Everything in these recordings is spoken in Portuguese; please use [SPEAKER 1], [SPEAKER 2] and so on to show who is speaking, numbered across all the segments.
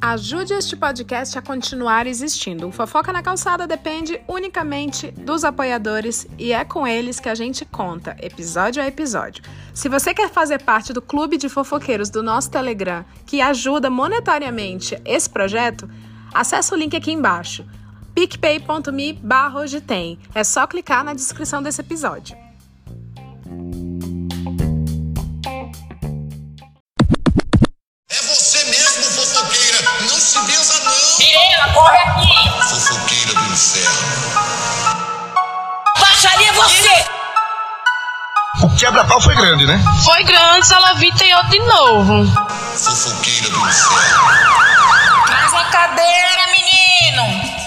[SPEAKER 1] Ajude este podcast a continuar existindo. O Fofoca na Calçada depende unicamente dos apoiadores e é com eles que a gente conta, episódio a episódio. Se você quer fazer parte do clube de fofoqueiros do nosso Telegram, que ajuda monetariamente esse projeto, acesse o link aqui embaixo picpay.me barra É só clicar na descrição desse episódio.
[SPEAKER 2] Corre aqui!
[SPEAKER 3] Fofoqueira do inferno!
[SPEAKER 2] Baixaria você!
[SPEAKER 4] O quebra-pau foi grande, né?
[SPEAKER 5] Foi grande, ela vi tem outro de novo.
[SPEAKER 3] Fofoqueira do inferno!
[SPEAKER 2] Traz a cadeira, menino!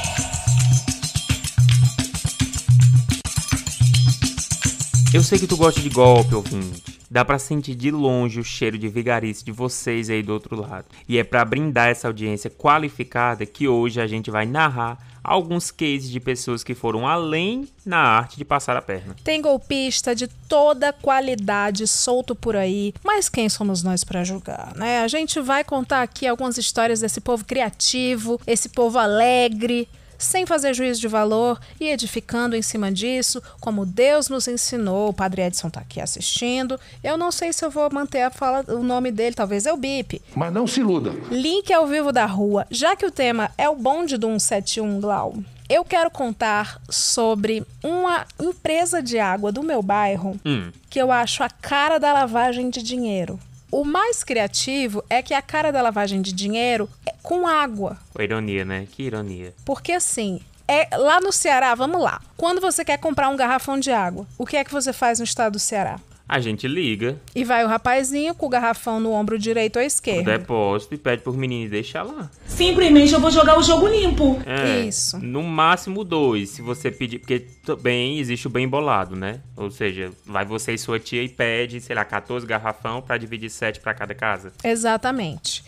[SPEAKER 6] Eu sei que tu gosta de golpe, ouvinte. Dá pra sentir de longe o cheiro de vigarice de vocês aí do outro lado. E é pra brindar essa audiência qualificada que hoje a gente vai narrar alguns cases de pessoas que foram além na arte de passar a perna.
[SPEAKER 1] Tem golpista de toda qualidade solto por aí, mas quem somos nós para julgar, né? A gente vai contar aqui algumas histórias desse povo criativo, esse povo alegre, sem fazer juízo de valor e edificando em cima disso, como Deus nos ensinou. O Padre Edson tá aqui assistindo. Eu não sei se eu vou manter a fala, o nome dele, talvez eu bip.
[SPEAKER 4] Mas não se iluda.
[SPEAKER 1] Link ao vivo da rua. Já que o tema é o bonde do 171 Glau, eu quero contar sobre uma empresa de água do meu bairro
[SPEAKER 6] Hum,
[SPEAKER 1] que eu acho a cara da lavagem de dinheiro. O mais criativo é que a cara da lavagem de dinheiro é com água.
[SPEAKER 6] ironia, né? Que ironia.
[SPEAKER 1] Porque assim, é lá no Ceará, vamos lá. Quando você quer comprar um garrafão de água, o que é que você faz no estado do Ceará?
[SPEAKER 6] A gente liga
[SPEAKER 1] E vai o rapazinho com o garrafão no ombro direito ou
[SPEAKER 6] o
[SPEAKER 1] esquerdo.
[SPEAKER 6] depósito e pede pros meninos deixar lá.
[SPEAKER 5] Simplesmente eu vou jogar o jogo limpo.
[SPEAKER 6] É,
[SPEAKER 1] Isso.
[SPEAKER 6] No máximo dois, se você pedir. Porque também existe o bem bolado, né? Ou seja, vai você e sua tia e pede, sei lá, 14 garrafão pra dividir 7 pra cada casa.
[SPEAKER 1] Exatamente.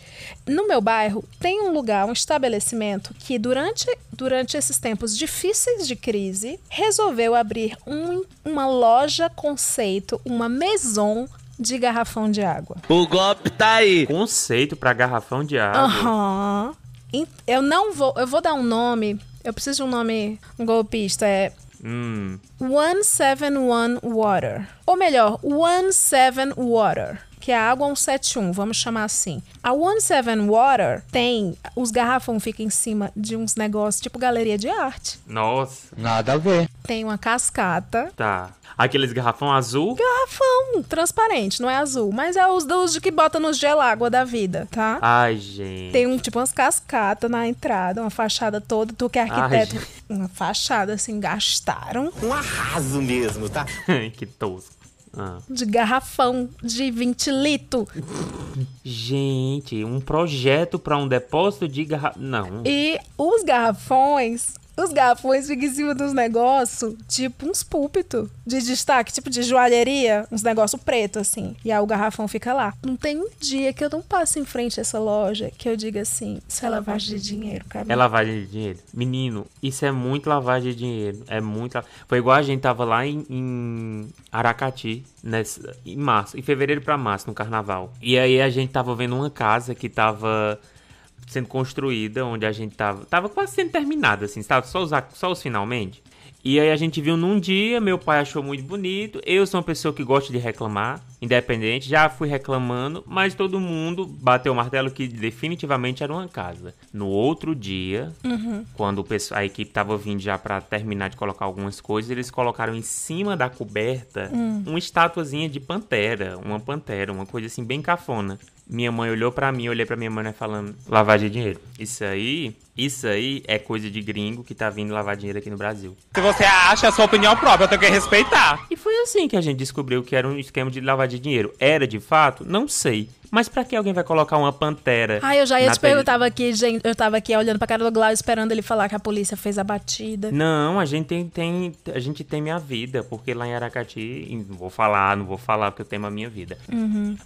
[SPEAKER 1] No meu bairro tem um lugar, um estabelecimento que durante, durante esses tempos difíceis de crise resolveu abrir um- uma loja conceito, uma maison de garrafão de água.
[SPEAKER 7] O golpe tá aí.
[SPEAKER 6] Conceito pra garrafão de água.
[SPEAKER 1] Em- Eu não vou, eu vou dar um nome. Eu preciso de um nome um golpista. É
[SPEAKER 6] Hum,
[SPEAKER 1] 171 Water. Ou melhor, 17 Water. Que é a água 171, vamos chamar assim. A 17 Water tem. Os garrafão ficam em cima de uns negócios tipo galeria de arte.
[SPEAKER 6] nossa,
[SPEAKER 7] Nada a ver.
[SPEAKER 1] Tem uma cascata.
[SPEAKER 6] tá. Aqueles garrafão azul?
[SPEAKER 1] Garrafão transparente, não é azul, mas é os dos que bota nos gel água da vida, tá?
[SPEAKER 6] Ai, gente.
[SPEAKER 1] Tem um tipo umas cascatas na entrada, uma fachada toda, tu que é arquiteto. uma fachada assim, gastaram
[SPEAKER 7] Um arraso mesmo, tá?
[SPEAKER 6] que tosco. Ah.
[SPEAKER 1] de garrafão de 20 litros.
[SPEAKER 6] Gente, um projeto pra um depósito de garrafão. Não.
[SPEAKER 1] E os garrafões, os garrafões ficam em cima dos negócios, tipo uns púlpitos de destaque, tipo de joalheria, uns negócios preto assim. E aí o garrafão fica lá. Não tem um dia que eu não passe em frente a essa loja que eu diga assim, isso é lavagem de dinheiro, cara.
[SPEAKER 6] É lavagem de dinheiro. Menino, isso é muito lavagem de dinheiro. É muito. Foi igual a gente tava lá em, em Aracati, nessa, em março, em fevereiro pra março, no carnaval. E aí a gente tava vendo uma casa que tava sendo construída, onde a gente tava. Tava quase sendo terminada, assim, sabe? Só os, só os finalmente. E aí a gente viu num dia, meu pai achou muito bonito. Eu sou uma pessoa que gosta de reclamar, independente, já fui reclamando, mas todo mundo bateu o martelo que definitivamente era uma casa. No outro dia, quando o pessoal, a equipe tava vindo já pra terminar de colocar algumas coisas, eles colocaram em cima da coberta uma estatuazinha de pantera, uma pantera, uma coisa assim bem cafona. Minha mãe olhou pra mim, eu olhei pra minha mãe né, falando lavagem de dinheiro. Isso aí, isso aí é coisa de gringo que tá vindo lavar dinheiro aqui no Brasil.
[SPEAKER 7] Se você acha a sua opinião própria, eu tenho que respeitar.
[SPEAKER 6] E foi assim que a gente descobriu que era um esquema de lavagem de dinheiro. Era de fato? Não sei. Mas pra que alguém vai colocar uma pantera?
[SPEAKER 1] Ah, eu já ia te
[SPEAKER 6] tele-
[SPEAKER 1] perguntar, aqui, gente, eu tava aqui olhando pra cara do Glau esperando ele falar que a polícia fez a batida.
[SPEAKER 6] Não, a gente tem, tem- a gente tem minha vida, porque lá em Aracati, não vou falar, não vou falar porque eu tenho a minha vida.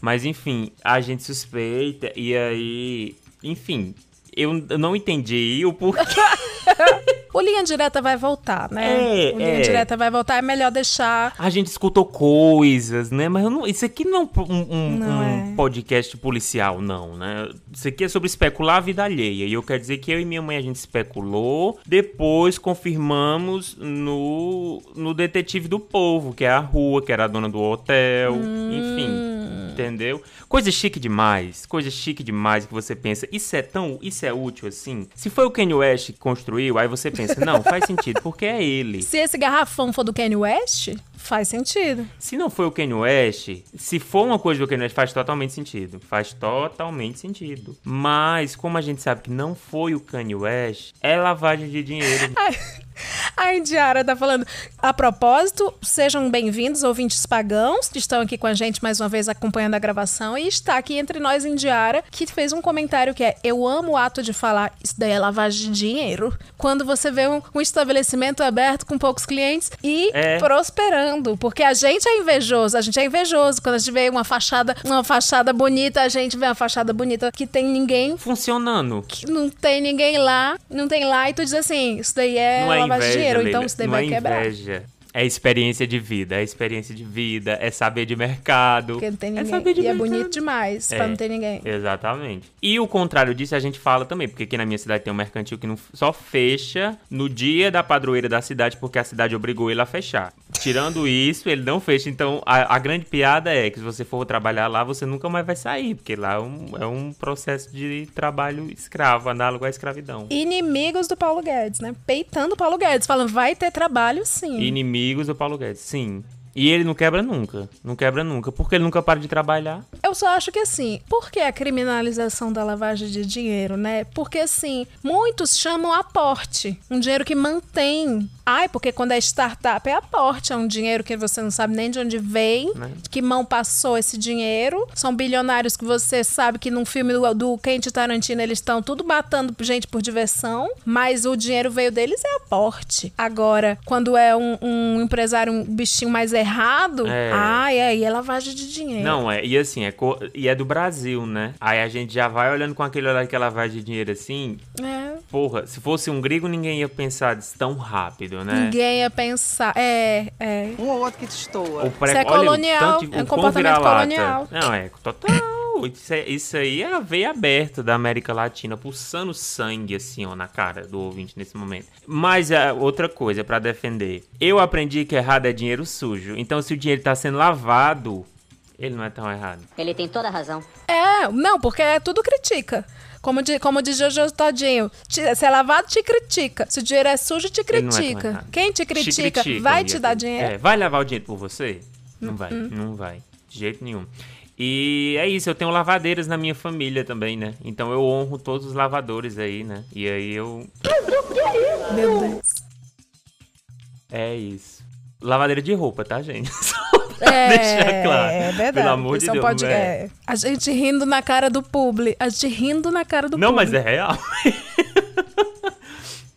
[SPEAKER 6] Mas enfim, a gente suspeita e aí, enfim, eu não entendi o porquê.
[SPEAKER 1] O Linha Direta vai voltar, né?
[SPEAKER 6] É,
[SPEAKER 1] o Linha
[SPEAKER 6] é.
[SPEAKER 1] Direta vai voltar, é melhor deixar.
[SPEAKER 6] A gente escutou coisas, né? Mas não- isso aqui não é um, um-
[SPEAKER 1] Não
[SPEAKER 6] um
[SPEAKER 1] é.
[SPEAKER 6] podcast policial, não, né? Isso aqui é sobre especular a vida alheia. E eu quero dizer que eu e minha mãe a gente especulou, depois confirmamos no, no Detetive do Povo, que é a rua, que era a dona do hotel,
[SPEAKER 1] Hum.
[SPEAKER 6] enfim. Entendeu? Coisa chique demais, coisa chique demais que você pensa, isso é tão, isso é útil assim? Se foi o Kanye West que construiu, aí você pensa, não, faz sentido, porque é ele.
[SPEAKER 1] Se esse garrafão for do Kanye West, faz sentido.
[SPEAKER 6] Se não foi o Kanye West, se for uma coisa do Kanye West, faz totalmente sentido. Faz totalmente sentido. Mas, como a gente sabe que não foi o Kanye West, é lavagem de dinheiro.
[SPEAKER 1] A Indiara tá falando. A propósito, sejam bem-vindos, ouvintes pagãos, que estão aqui com a gente mais uma vez acompanhando a gravação. E está aqui entre nós, Indiara, que fez um comentário que é: Eu amo o ato de falar, isso daí é lavagem de dinheiro. Quando você vê um, um estabelecimento aberto com poucos clientes e
[SPEAKER 6] É.
[SPEAKER 1] prosperando. Porque a gente é invejoso, a gente é invejoso. Quando a gente vê uma fachada, uma fachada bonita, a gente vê uma fachada bonita que tem ninguém
[SPEAKER 6] Funcionando.
[SPEAKER 1] que não tem ninguém lá, não tem lá, e tu diz assim, isso daí é
[SPEAKER 6] não é
[SPEAKER 1] de
[SPEAKER 6] inveja,
[SPEAKER 1] dinheiro,
[SPEAKER 6] Leila.
[SPEAKER 1] então isso daí
[SPEAKER 6] não
[SPEAKER 1] vai
[SPEAKER 6] é
[SPEAKER 1] quebrar.
[SPEAKER 6] inveja. É experiência de vida, é experiência de vida, é saber de mercado.
[SPEAKER 1] Porque não tem
[SPEAKER 6] É
[SPEAKER 1] ninguém.
[SPEAKER 6] saber de
[SPEAKER 1] e é
[SPEAKER 6] mercado.
[SPEAKER 1] bonito demais pra
[SPEAKER 6] É.
[SPEAKER 1] não ter ninguém.
[SPEAKER 6] Exatamente. E o contrário disso a gente fala também, porque aqui na minha cidade tem um mercantil que não, só fecha no dia da padroeira da cidade, porque a cidade obrigou ele a fechar. Tirando isso, ele não fecha. Então, a, a grande piada é que se você for trabalhar lá, você nunca mais vai sair, porque lá é um, é um processo de trabalho escravo, análogo à escravidão.
[SPEAKER 1] Inimigos do Paulo Guedes, né? Peitando o Paulo Guedes, falando, vai ter trabalho sim.
[SPEAKER 6] Inimigos do Paulo Guedes, sim. E ele não quebra nunca. Não quebra nunca. Porque ele nunca para de trabalhar.
[SPEAKER 1] Eu só acho que assim, por que a criminalização da lavagem de dinheiro, né? Porque assim, muitos chamam aporte, um dinheiro que mantém. Ai, porque quando é startup é aporte, é um dinheiro que você não sabe nem de onde vem,
[SPEAKER 6] Né?
[SPEAKER 1] de que mão passou esse dinheiro. São bilionários que você sabe que num filme do, do Quentin Tarantino eles estão tudo matando gente por diversão, mas o dinheiro veio deles é aporte. Agora, quando é um, um empresário, um bichinho mais errado,
[SPEAKER 6] É.
[SPEAKER 1] ai, aí é lavagem de dinheiro.
[SPEAKER 6] Não, é. E assim, é, e é do Brasil, né? Aí a gente já vai olhando com aquele olhar que ela vai de dinheiro assim.
[SPEAKER 1] É,
[SPEAKER 6] Porra, se fosse um grego, ninguém ia pensar disso tão rápido, né?
[SPEAKER 1] Ninguém ia pensar. É, é.
[SPEAKER 8] Um ou outro que destoa.
[SPEAKER 6] O pré-
[SPEAKER 1] Isso é
[SPEAKER 6] olha
[SPEAKER 1] colonial,
[SPEAKER 6] tanto-
[SPEAKER 1] é um comportamento colonial.
[SPEAKER 6] Não, é total. Isso, é, isso aí é a veia aberta da América Latina, pulsando sangue, assim, ó, na cara do ouvinte nesse momento. Mas é outra coisa pra defender. Eu aprendi que errado é dinheiro sujo. Então, se o dinheiro tá sendo lavado, ele não é tão errado.
[SPEAKER 9] Ele tem toda a razão.
[SPEAKER 1] É, não, porque é tudo critica. Como, di, como diz Jojo Todinho, te- se é lavado, te critica. Se o dinheiro é sujo, te critica. Quem te critica,
[SPEAKER 6] criticam,
[SPEAKER 1] vai
[SPEAKER 6] e
[SPEAKER 1] te dar dinheiro.
[SPEAKER 6] É, vai lavar o dinheiro por você? Não vai,
[SPEAKER 1] Hum.
[SPEAKER 6] não vai. De jeito nenhum. E é isso, eu tenho lavadeiras na minha família também, né? Então eu honro todos os lavadores aí, né? E aí eu.
[SPEAKER 1] Meu Deus.
[SPEAKER 6] É isso. Lavadeira de roupa, tá, gente?
[SPEAKER 1] É,
[SPEAKER 6] deixar claro.
[SPEAKER 1] é verdade.
[SPEAKER 6] Pelo amor de Deus.
[SPEAKER 1] pod-
[SPEAKER 6] né?
[SPEAKER 1] é. A gente rindo na cara do publi. A gente rindo na cara do
[SPEAKER 6] Não,
[SPEAKER 1] publi.
[SPEAKER 6] mas é real.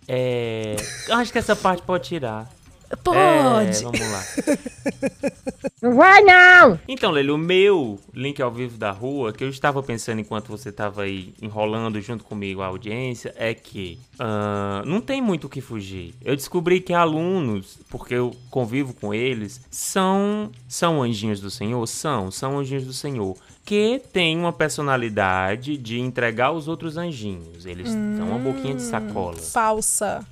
[SPEAKER 6] é. eu Acho que essa parte pode tirar.
[SPEAKER 1] Pode.
[SPEAKER 6] É, vamos lá.
[SPEAKER 9] Não vai não!
[SPEAKER 6] Então, Lele, o meu link ao vivo da rua, que eu estava pensando enquanto você estava aí enrolando junto comigo a audiência, é que ah, não tem muito o que fugir. Eu descobri que alunos, porque eu convivo com eles, são, são anjinhos do Senhor? São, são anjinhos do Senhor. Que têm uma personalidade de entregar os outros anjinhos. Eles são uma boquinha de sacola.
[SPEAKER 1] Falsa.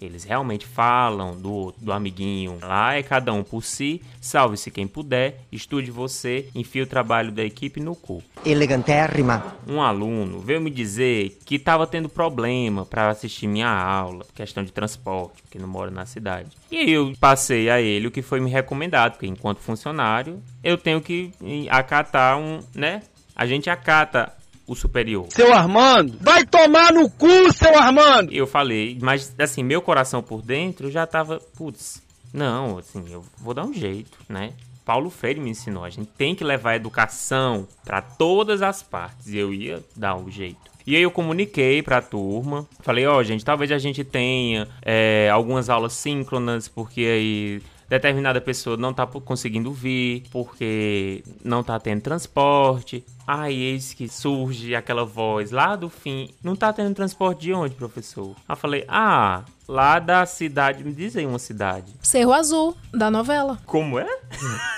[SPEAKER 6] Eles realmente falam do, do amiguinho. Lá é cada um por si. Salve-se quem puder. Estude você. Enfie o trabalho da equipe no cu.
[SPEAKER 8] Elegantérrima.
[SPEAKER 6] Um aluno veio me dizer que estava tendo problema para assistir minha aula, questão de transporte, porque não mora na cidade. E eu passei a ele o que foi me recomendado, porque enquanto funcionário eu tenho que acatar um, né? A gente acata o superior.
[SPEAKER 7] Seu Armando, vai tomar no cu, seu Armando!
[SPEAKER 6] Eu falei, mas assim, meu coração por dentro já tava, putz, não, assim, eu vou dar um jeito, né? Paulo Freire me ensinou, a gente tem que levar a educação para todas as partes, e eu ia dar um jeito. E aí eu comuniquei pra turma, falei, ó, gente, talvez a gente tenha é, algumas aulas síncronas, porque aí determinada pessoa não tá conseguindo vir porque não tá tendo transporte. Aí eis que surge aquela voz lá do fim. Não tá tendo transporte de onde, professor? Aí eu falei, ah, lá da cidade. Me diz aí uma cidade.
[SPEAKER 1] Cerro Azul, da novela.
[SPEAKER 6] Como é?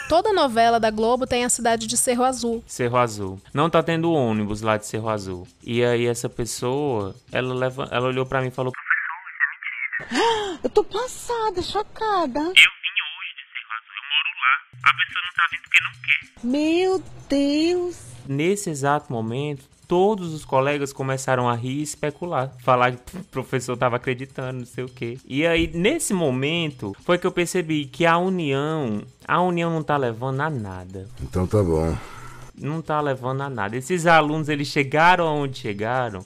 [SPEAKER 1] Toda novela da Globo tem a cidade de Cerro Azul.
[SPEAKER 6] Cerro Azul. Não tá tendo ônibus lá de Cerro Azul. E aí essa pessoa, ela, leva, ela olhou pra mim e falou:
[SPEAKER 10] Eu tô passada, chocada.
[SPEAKER 6] Eu A pessoa não tá vindo porque não quer.
[SPEAKER 10] Meu Deus.
[SPEAKER 6] Nesse exato momento, todos os colegas começaram a rir e especular. Falar que o professor estava acreditando, não sei o quê. E aí, nesse momento, foi que eu percebi que a união, a união não tá levando a nada.
[SPEAKER 4] Então tá bom.
[SPEAKER 6] Não tá levando a nada. Esses alunos, eles chegaram aonde chegaram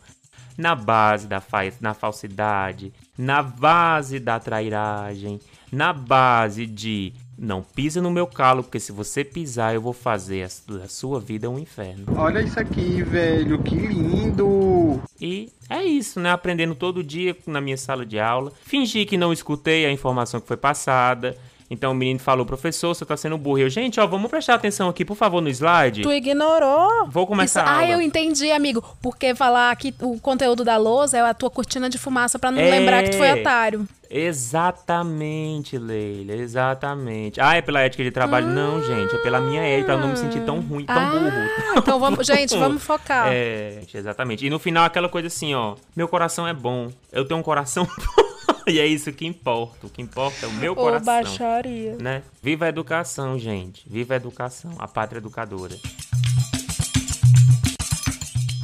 [SPEAKER 6] na base da fa na falsidade, na base da trairagem, na base de não pisa no meu calo, porque se você pisar, eu vou fazer a, a sua vida um inferno.
[SPEAKER 7] Olha isso aqui, velho, que lindo!
[SPEAKER 6] E é isso, né? Aprendendo todo dia na minha sala de aula. Fingi que não escutei a informação que foi passada. Então o menino falou, professor, você tá sendo burro. Eu, gente, ó, vamos prestar atenção aqui, por favor, no slide.
[SPEAKER 1] Tu ignorou?
[SPEAKER 6] Vou começar
[SPEAKER 1] Isso-. Ah, eu entendi, amigo. Porque falar que o conteúdo da lousa é a tua cortina de fumaça pra não
[SPEAKER 6] É.
[SPEAKER 1] lembrar que tu foi otário.
[SPEAKER 6] Exatamente, Leila, exatamente. Ah, é pela ética de trabalho? Não, gente, é pela minha ética, pra eu não me sentir tão ruim, tão
[SPEAKER 1] Ah,
[SPEAKER 6] burro.
[SPEAKER 1] então vamos- gente, vamos focar.
[SPEAKER 6] É, exatamente. E no final aquela coisa assim, ó, meu coração é bom, eu tenho um coração bom. e é isso que importa, o que importa é o meu
[SPEAKER 1] Ô,
[SPEAKER 6] coração.
[SPEAKER 1] baixaria.
[SPEAKER 6] Né? Viva a educação, gente. Viva a educação, a pátria educadora.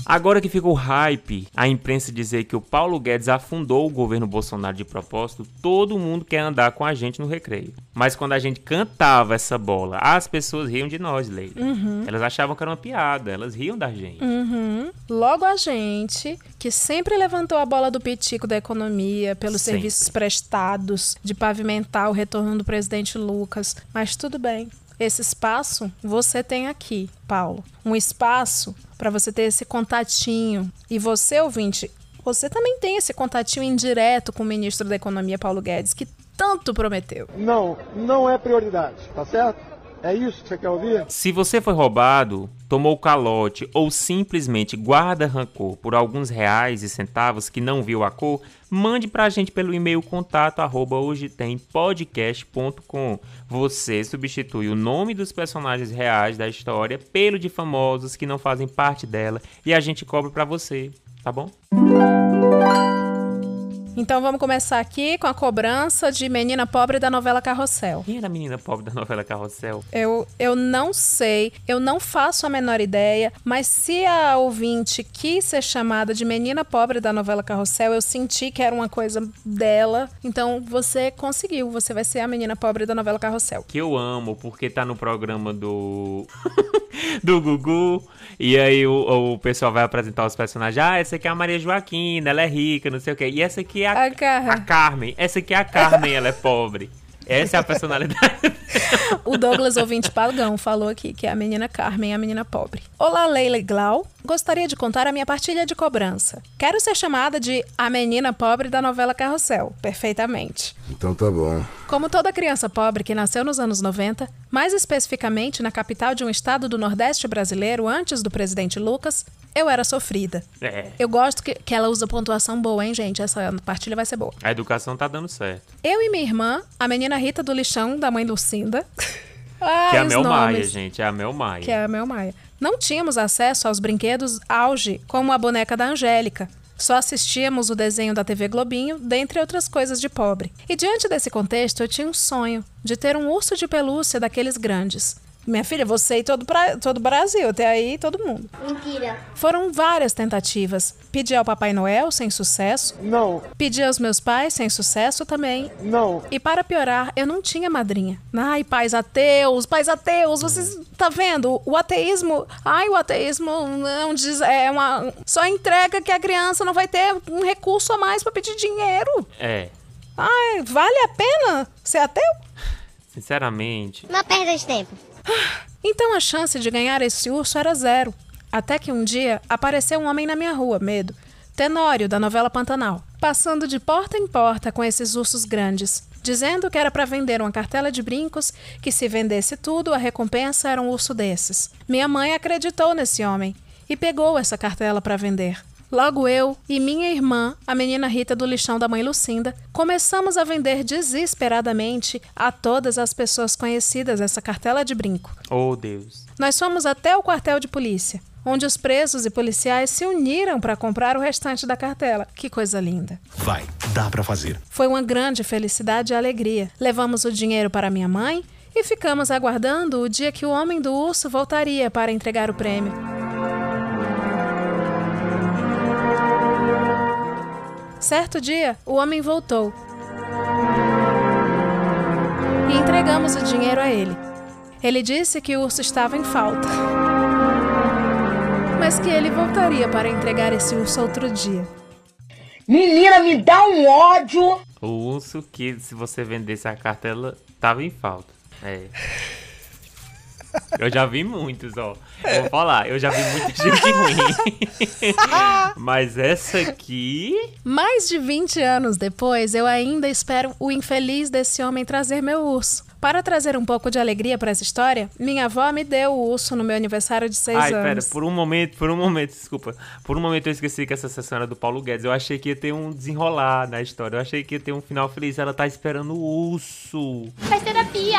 [SPEAKER 6] Agora que fica o hype, a imprensa dizer que o Paulo Guedes afundou o governo Bolsonaro de propósito, todo mundo quer andar com a gente no recreio. Mas quando a gente cantava essa bola, as pessoas riam de nós, Leila.
[SPEAKER 1] Uhum.
[SPEAKER 6] Elas achavam que era uma piada, elas riam da gente.
[SPEAKER 1] Uhum. Logo a gente, que sempre levantou a bola do pitico da economia pelos
[SPEAKER 6] Sempre.
[SPEAKER 1] serviços prestados, de pavimentar o retorno do presidente Lucas. Mas tudo bem. Esse espaço você tem aqui, Paulo. Um espaço para você ter esse contatinho. E você, ouvinte, você também tem esse contatinho indireto com o ministro da Economia, Paulo Guedes, que tanto prometeu.
[SPEAKER 11] Não, não é prioridade, tá certo? É isso que você quer ouvir?
[SPEAKER 6] Se você foi roubado, tomou calote ou simplesmente guarda rancor por alguns reais e centavos que não viu a cor, mande pra gente pelo e-mail contato arroba. Você substitui o nome dos personagens reais da história pelo de famosos que não fazem parte dela e a gente cobra pra você, tá bom?
[SPEAKER 1] Então vamos começar aqui com a cobrança de Menina Pobre da novela Carrossel.
[SPEAKER 6] Quem era a menina pobre da novela Carrossel?
[SPEAKER 1] Eu, eu não sei, eu não faço a menor ideia, mas se a ouvinte quis ser chamada de menina pobre da novela Carrossel, eu senti que era uma coisa dela. Então você conseguiu, você vai ser a menina pobre da novela Carrossel.
[SPEAKER 6] que eu amo, porque tá no programa do. do Gugu. E aí o, o pessoal vai apresentar os personagens. Ah, essa aqui é a Maria Joaquina, ela é rica, não sei o quê. E essa aqui é a,
[SPEAKER 1] A Car-
[SPEAKER 6] a Carmen. Essa aqui é a Carmen, ela é pobre. Essa é a personalidade.
[SPEAKER 1] O Douglas ouvinte pagão falou aqui que é a menina Carmen, a menina pobre. Olá, Leila Glau. Gostaria de contar a minha partilha de cobrança. Quero ser chamada de a menina pobre da novela Carrossel. Perfeitamente.
[SPEAKER 4] Então tá bom.
[SPEAKER 1] Como toda criança pobre que nasceu nos anos 90, mais especificamente na capital de um estado do Nordeste brasileiro antes do presidente Lucas, eu era sofrida.
[SPEAKER 6] É.
[SPEAKER 1] Eu gosto que, que ela usa pontuação boa, hein, gente? Essa partilha vai ser boa.
[SPEAKER 6] A educação tá dando certo.
[SPEAKER 1] Eu e minha irmã, a menina Rita do Lixão, da mãe Lucinda.
[SPEAKER 6] que é a Mel Maia,
[SPEAKER 1] nomes.
[SPEAKER 6] gente. É a Mel Maia.
[SPEAKER 1] Que é a Mel Maia. Não tínhamos acesso aos brinquedos auge, como a boneca da Angélica. Só assistíamos o desenho da TV Globinho, dentre outras coisas de pobre. E diante desse contexto, eu tinha um sonho de ter um urso de pelúcia daqueles grandes. Minha filha, você e todo, pra, todo o Brasil, até aí todo mundo.
[SPEAKER 12] Mentira.
[SPEAKER 1] Foram várias tentativas. Pedi ao Papai Noel, sem sucesso.
[SPEAKER 11] Não.
[SPEAKER 1] Pedi aos meus pais, sem sucesso também.
[SPEAKER 11] Não.
[SPEAKER 1] E para piorar, eu não tinha madrinha. Ai, pais ateus, pais ateus, vocês tá vendo? O ateísmo, ai, o ateísmo não diz, é uma só entrega que a criança não vai ter um recurso a mais para pedir dinheiro.
[SPEAKER 6] É.
[SPEAKER 1] Ai, vale a pena ser ateu?
[SPEAKER 6] Sinceramente.
[SPEAKER 12] Uma perda de tempo.
[SPEAKER 1] Então a chance de ganhar esse urso era zero. Até que um dia apareceu um homem na minha rua, medo. Tenório, da novela Pantanal. Passando de porta em porta com esses ursos grandes. dizendo que era para vender uma cartela de brincos, que se vendesse tudo, a recompensa era um urso desses. Minha mãe acreditou nesse homem e pegou essa cartela para vender. Logo eu e minha irmã, a menina Rita do lixão da mãe Lucinda, começamos a vender desesperadamente a todas as pessoas conhecidas essa cartela de brinco.
[SPEAKER 6] Oh, Deus.
[SPEAKER 1] Nós fomos até o quartel de polícia, onde os presos e policiais se uniram para comprar o restante da cartela. Que coisa linda.
[SPEAKER 12] Vai, dá para fazer.
[SPEAKER 1] Foi uma grande felicidade e alegria. Levamos o dinheiro para minha mãe e ficamos aguardando o dia que o homem do urso voltaria para entregar o prêmio. Certo dia, o homem voltou. E entregamos o dinheiro a ele. Ele disse que o urso estava em falta. Mas que ele voltaria para entregar esse urso outro dia.
[SPEAKER 10] Menina, me dá um ódio!
[SPEAKER 6] O urso que, se você vendesse a cartela, tava em falta. É. Eu já vi muitos, ó. Eu vou falar, eu já vi muita gente ruim. Mas essa aqui.
[SPEAKER 1] Mais de 20 anos depois, eu ainda espero o infeliz desse homem trazer meu urso. Para trazer um pouco de alegria para essa história, minha avó me deu o urso no meu aniversário de 6
[SPEAKER 6] Ai,
[SPEAKER 1] anos.
[SPEAKER 6] pera, por um momento, por um momento, desculpa. Por um momento eu esqueci que essa sessão era do Paulo Guedes. Eu achei que ia ter um desenrolar na história. Eu achei que ia ter um final feliz. Ela tá esperando o urso.
[SPEAKER 13] Faz terapia,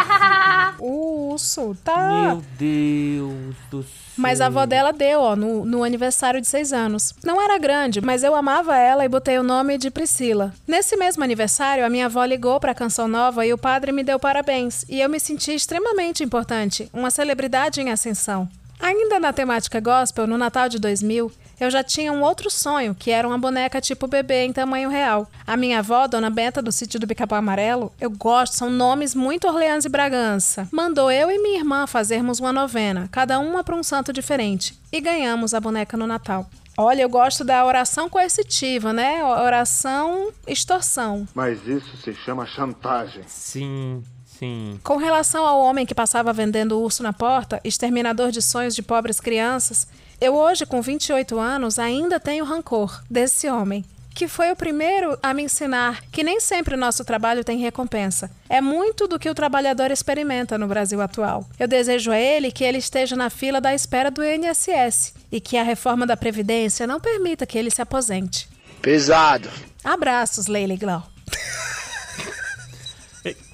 [SPEAKER 1] O urso, tá.
[SPEAKER 6] Meu Deus do céu.
[SPEAKER 1] Mas a avó dela deu, ó, no, no aniversário de seis anos. Não era grande, mas eu amava ela e botei o nome de Priscila. Nesse mesmo aniversário, a minha avó ligou pra Canção Nova e o padre me deu parabéns. E eu me senti extremamente importante, uma celebridade em ascensão. Ainda na temática gospel, no Natal de 2000, eu já tinha um outro sonho, que era uma boneca tipo bebê em tamanho real. A minha avó, Dona Benta, do sítio do Bicapau Amarelo, eu gosto, são nomes muito Orleans e Bragança. Mandou eu e minha irmã fazermos uma novena, cada uma para um santo diferente, e ganhamos a boneca no Natal. Olha, eu gosto da oração coercitiva, né? Oração extorsão.
[SPEAKER 11] Mas isso se chama chantagem.
[SPEAKER 6] Sim, sim.
[SPEAKER 1] Com relação ao homem que passava vendendo urso na porta, exterminador de sonhos de pobres crianças, eu hoje, com 28 anos, ainda tenho rancor desse homem, que foi o primeiro a me ensinar que nem sempre o nosso trabalho tem recompensa. É muito do que o trabalhador experimenta no Brasil atual. Eu desejo a ele que ele esteja na fila da espera do INSS e que a reforma da Previdência não permita que ele se aposente.
[SPEAKER 7] Pesado.
[SPEAKER 1] Abraços, Leila Glau.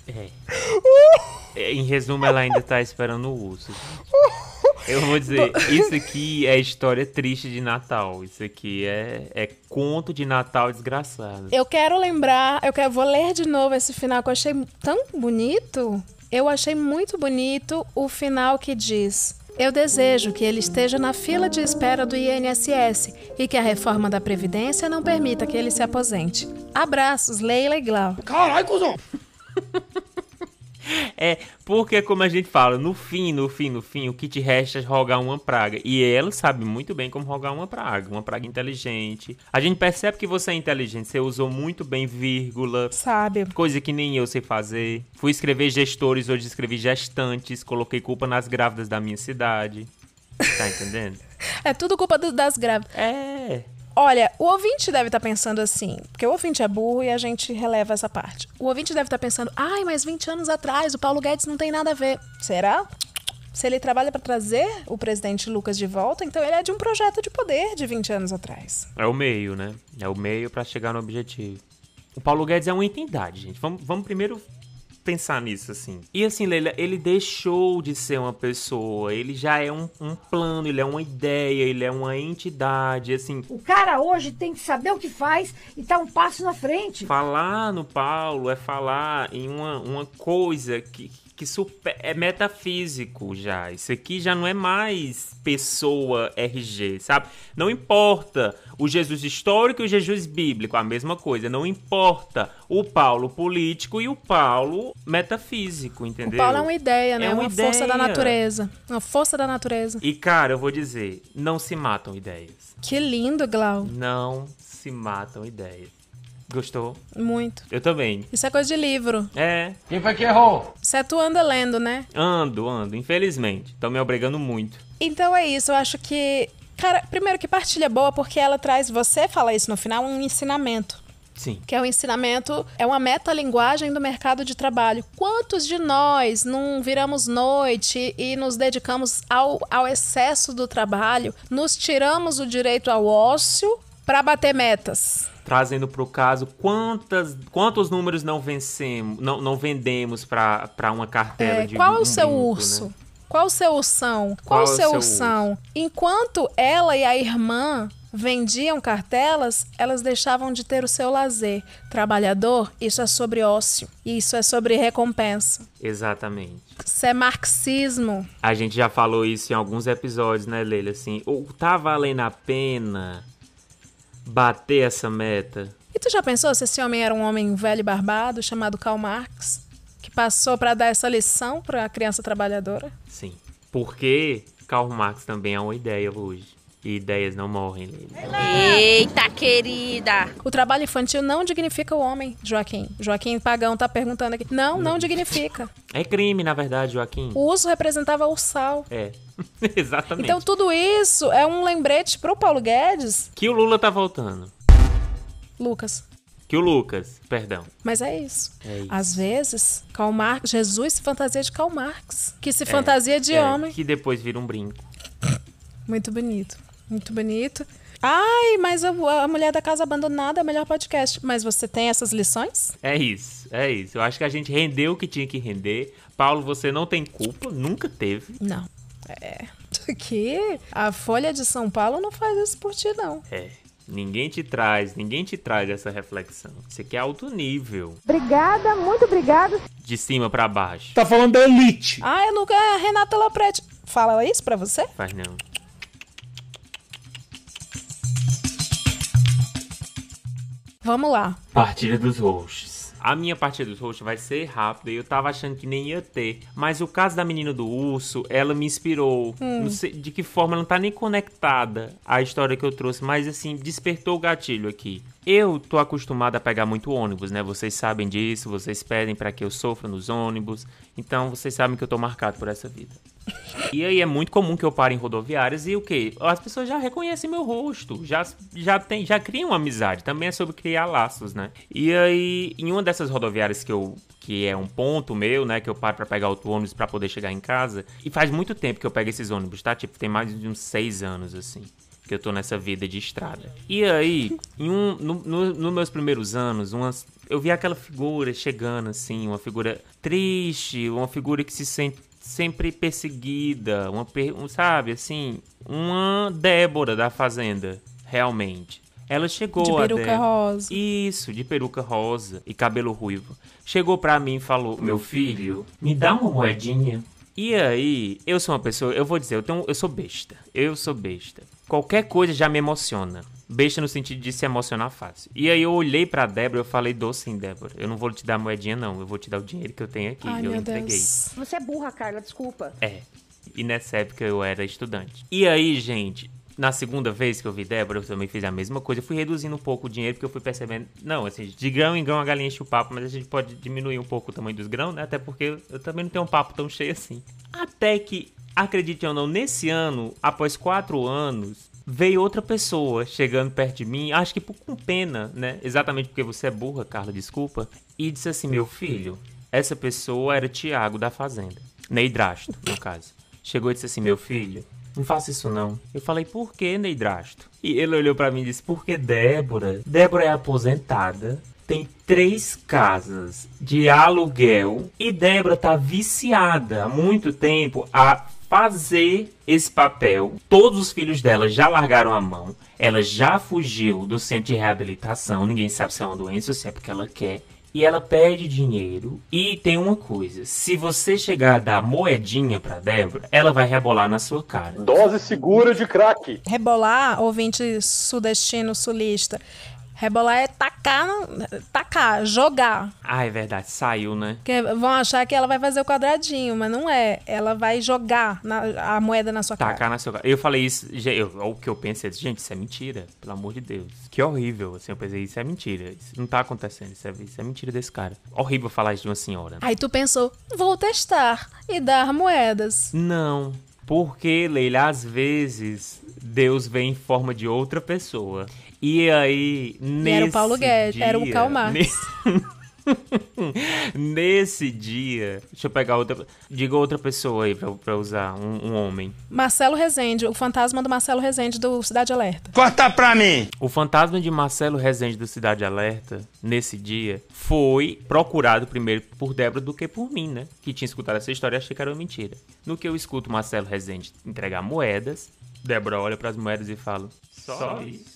[SPEAKER 6] É. É, Em resumo, ela ainda tá esperando o urso. Eu vou dizer, isso aqui é história triste de Natal. Isso aqui é, é conto de Natal desgraçado.
[SPEAKER 1] Eu quero lembrar, eu quero, vou ler de novo esse final que eu achei tão bonito. Eu achei muito bonito o final que diz: Eu desejo que ele esteja na fila de espera do INSS e que a reforma da Previdência não permita que ele se aposente. Abraços, Leila e Glau.
[SPEAKER 7] Caralho, cuzão.
[SPEAKER 6] É, porque como a gente fala, no fim, no fim, no fim, o que te resta é rogar uma praga. E ela sabe muito bem como rogar uma praga, uma praga inteligente. A gente percebe que você é inteligente, você usou muito bem vírgula.
[SPEAKER 1] Sabe.
[SPEAKER 6] Coisa que nem eu sei fazer. Fui escrever gestores, hoje escrevi gestantes, coloquei culpa nas grávidas da minha cidade. Tá entendendo?
[SPEAKER 1] É tudo culpa do- das grávidas.
[SPEAKER 6] É.
[SPEAKER 1] Olha, o ouvinte deve estar pensando assim, porque o ouvinte é burro e a gente releva essa parte. O ouvinte deve estar pensando, ai, mas 20 anos atrás o Paulo Guedes não tem nada a ver. Será? Se ele trabalha para trazer o presidente Lucas de volta, então ele é de um projeto de poder de 20 anos atrás.
[SPEAKER 6] É o meio, né? É o meio pra chegar no objetivo. O Paulo Guedes é uma entidade, gente. Vamos, vamos primeiro pensar nisso, assim. E assim, Leila, ele deixou de ser uma pessoa. Ele já é um, um plano, ele é uma ideia, ele é uma entidade, assim.
[SPEAKER 14] O cara hoje tem que saber o que faz e tá um passo na frente.
[SPEAKER 6] Falar no Paulo é falar em uma, uma coisa que, que super, é metafísico já. Isso aqui já não é mais pessoa RG, sabe? Não importa o Jesus histórico e o Jesus bíblico, a mesma coisa. Não importa o Paulo político e o Paulo metafísico, entendeu?
[SPEAKER 1] O Paulo é uma ideia, né?
[SPEAKER 6] É uma
[SPEAKER 1] uma força da
[SPEAKER 6] ideia.
[SPEAKER 1] natureza. Uma força da natureza.
[SPEAKER 6] E cara, eu vou dizer, não se matam ideias.
[SPEAKER 1] Que lindo, Glau.
[SPEAKER 6] Não se matam ideias. Gostou?
[SPEAKER 1] Muito.
[SPEAKER 6] Eu também.
[SPEAKER 1] Isso é coisa de livro.
[SPEAKER 6] É.
[SPEAKER 7] Quem foi que errou?
[SPEAKER 1] Isso é tu anda lendo, né?
[SPEAKER 6] Ando, ando, infelizmente. Estão me obrigando muito.
[SPEAKER 1] Então é isso, eu acho que. Cara, primeiro que partilha é boa porque ela traz, você fala isso no final, um ensinamento.
[SPEAKER 6] Sim.
[SPEAKER 1] Que é o ensinamento, é uma metalinguagem do mercado de trabalho. Quantos de nós não viramos noite e nos dedicamos ao, ao excesso do trabalho, nos tiramos o direito ao ócio para bater metas?
[SPEAKER 6] Trazendo para o caso, quantas, quantos números não vencemos, não, não vendemos para uma cartela
[SPEAKER 1] É,
[SPEAKER 6] de
[SPEAKER 1] qual
[SPEAKER 6] um
[SPEAKER 1] o seu
[SPEAKER 6] brinco,
[SPEAKER 1] urso?
[SPEAKER 6] né?
[SPEAKER 1] Qual o seu ursão? Qual,
[SPEAKER 6] Qual
[SPEAKER 1] o
[SPEAKER 6] é o
[SPEAKER 1] seu
[SPEAKER 6] seu
[SPEAKER 1] ursão? Enquanto ela e a irmã vendiam cartelas, elas deixavam de ter o seu lazer. Trabalhador, isso é sobre ócio. Isso é sobre recompensa.
[SPEAKER 6] Exatamente.
[SPEAKER 1] Isso é marxismo.
[SPEAKER 6] A gente já falou isso em alguns episódios, né, Leila? Assim, ou tá valendo a pena bater essa meta?
[SPEAKER 1] E tu já pensou se esse homem era um homem velho e barbado chamado Karl Marx? Que passou para dar essa lição para a criança trabalhadora?
[SPEAKER 6] Sim. Porque Karl Marx também é uma ideia hoje. E ideias não morrem.
[SPEAKER 5] Eita, querida.
[SPEAKER 1] O trabalho infantil não dignifica o homem, Joaquim. Joaquim Pagão tá perguntando aqui. Não, não dignifica.
[SPEAKER 6] É crime, na verdade, Joaquim.
[SPEAKER 1] O uso representava ursal.
[SPEAKER 6] É. Exatamente.
[SPEAKER 1] Então tudo isso é um lembrete pro Paulo Guedes,
[SPEAKER 6] Que o Lula tá voltando.
[SPEAKER 1] Lucas.
[SPEAKER 6] Que o Lucas, perdão.
[SPEAKER 1] Mas é isso.
[SPEAKER 6] É isso.
[SPEAKER 1] Às vezes, Karl Marx, Jesus se fantasia de Karl Marx, que se fantasia de
[SPEAKER 6] É,
[SPEAKER 1] homem.
[SPEAKER 6] Que depois vira um brinco.
[SPEAKER 1] Muito bonito. Muito bonito. Ai, mas a, a mulher da casa abandonada é o melhor podcast. Mas você tem essas lições?
[SPEAKER 6] É isso, é isso. Eu acho que a gente rendeu o que tinha que render. Paulo, você não tem culpa, nunca teve.
[SPEAKER 1] Não. É. Que a Folha de São Paulo não faz isso por ti, não.
[SPEAKER 6] É. Ninguém te traz, ninguém te traz essa reflexão. Isso aqui é alto nível.
[SPEAKER 14] Obrigada, muito obrigada.
[SPEAKER 6] De cima pra baixo.
[SPEAKER 7] Tá falando da elite.
[SPEAKER 1] Ah, eu nunca. A Renata Lopretti. Fala isso pra você?
[SPEAKER 6] Faz não.
[SPEAKER 1] Vamos lá.
[SPEAKER 6] Partilha dos hosts. A minha partida dos hosts vai ser rápida e eu tava achando que nem ia ter. Mas o caso da menina do urso, ela me inspirou. Não sei de que forma, ela não tá nem conectada à história que eu trouxe, mas assim, despertou o gatilho aqui. Eu tô acostumado a pegar muito ônibus, né? Vocês sabem disso, vocês pedem para que eu sofra nos ônibus. Então vocês sabem que eu tô marcado por essa vida. E aí é muito comum que eu pare em rodoviárias e o quê? As pessoas já reconhecem meu rosto, já, já, tem, já criam amizade. Também é sobre criar laços, né? E aí, em uma dessas rodoviárias que eu que é um ponto meu, né, que eu paro pra pegar outro ônibus pra poder chegar em casa. E faz muito tempo que eu pego esses ônibus, tá? Tipo, tem mais de uns seis anos, assim, que eu tô nessa vida de estrada. E aí, em um, no, no, nos meus primeiros anos, umas, eu vi aquela figura chegando, assim, uma figura triste, uma figura que se sente sempre perseguida, uma, per- um, sabe, assim, uma Débora da Fazenda, realmente. Ela chegou
[SPEAKER 1] De
[SPEAKER 6] a
[SPEAKER 1] peruca
[SPEAKER 6] Débora-
[SPEAKER 1] rosa.
[SPEAKER 6] Isso, de peruca rosa e cabelo ruivo. Chegou pra mim e falou: Meu filho, me dá uma moedinha. E aí, eu sou uma pessoa, eu vou dizer, eu, tenho, eu sou besta. Eu sou besta. Qualquer coisa já me emociona. Besta no sentido de se emocionar fácil. E aí eu olhei pra Débora e eu falei, dou sim, Débora. Eu não vou te dar moedinha, não. Eu vou te dar o dinheiro que eu tenho aqui.
[SPEAKER 1] Ai,
[SPEAKER 6] eu
[SPEAKER 1] meu
[SPEAKER 6] entreguei.
[SPEAKER 1] Deus.
[SPEAKER 9] Você é burra, Carla, desculpa.
[SPEAKER 6] É. E nessa época eu era estudante. E aí, gente, na segunda vez que eu vi Débora, eu também fiz a mesma coisa. Eu fui reduzindo um pouco o dinheiro, porque eu fui percebendo. Não, assim, de grão em grão a galinha enche o papo, mas a gente pode diminuir um pouco o tamanho dos grãos, né? Até porque eu também não tenho um papo tão cheio assim. Até que, acredite ou não, nesse ano, após quatro anos, veio outra pessoa chegando perto de mim, acho que com pena, né? Exatamente porque você é burra, Carla, desculpa. E disse assim: Meu filho, essa pessoa era Tiago da Fazenda. Neidrasto, no caso. Chegou e disse assim: Meu filho, não faça isso não. Eu falei: Por que, Neidrasto? E ele olhou pra mim e disse: Porque Débora, Débora é aposentada. Tem três casas de aluguel e Débora tá viciada há muito tempo a fazer esse papel. Todos os filhos dela já largaram a mão. Ela já fugiu do centro de reabilitação. Ninguém sabe se é uma doença ou se é porque ela quer. E ela pede dinheiro. E tem uma coisa: se você chegar a dar moedinha pra Débora, ela vai rebolar na sua cara.
[SPEAKER 11] Dose segura de crack.
[SPEAKER 1] Rebolar, ouvinte sudestino, sulista. Rebolar é tacar, tacar, jogar.
[SPEAKER 6] Ah, é verdade, saiu, né?
[SPEAKER 1] Porque vão achar que ela vai fazer o quadradinho, mas não é. Ela vai jogar na- a moeda na sua cara.
[SPEAKER 6] Tacar na sua cara. Eu falei isso, eu- o que eu pensei, gente, isso é mentira, pelo amor de Deus. Que horrível, assim, eu pensei, isso é mentira, isso não tá acontecendo, isso é, isso é mentira desse cara. Horrível falar isso de uma senhora.
[SPEAKER 1] Aí tu pensou, vou testar e dar moedas.
[SPEAKER 6] Não, porque, Leila, às vezes Deus vem em forma de outra pessoa. E aí, nesse
[SPEAKER 1] era o Paulo Guedes,
[SPEAKER 6] dia,
[SPEAKER 1] era o Karl Marx.
[SPEAKER 6] Nesse... nesse dia, deixa eu pegar outra, diga outra pessoa aí pra, pra usar, um, um, homem.
[SPEAKER 1] Marcelo Rezende, o fantasma do Marcelo Rezende do Cidade Alerta.
[SPEAKER 7] Corta pra mim!
[SPEAKER 6] O fantasma de Marcelo Rezende do Cidade Alerta, nesse dia, foi procurado primeiro por Débora do que por mim, né? Que tinha escutado essa história e achei que era uma mentira. No que eu escuto Marcelo Rezende entregar moedas, Débora olha para as moedas e fala: Só, Só isso.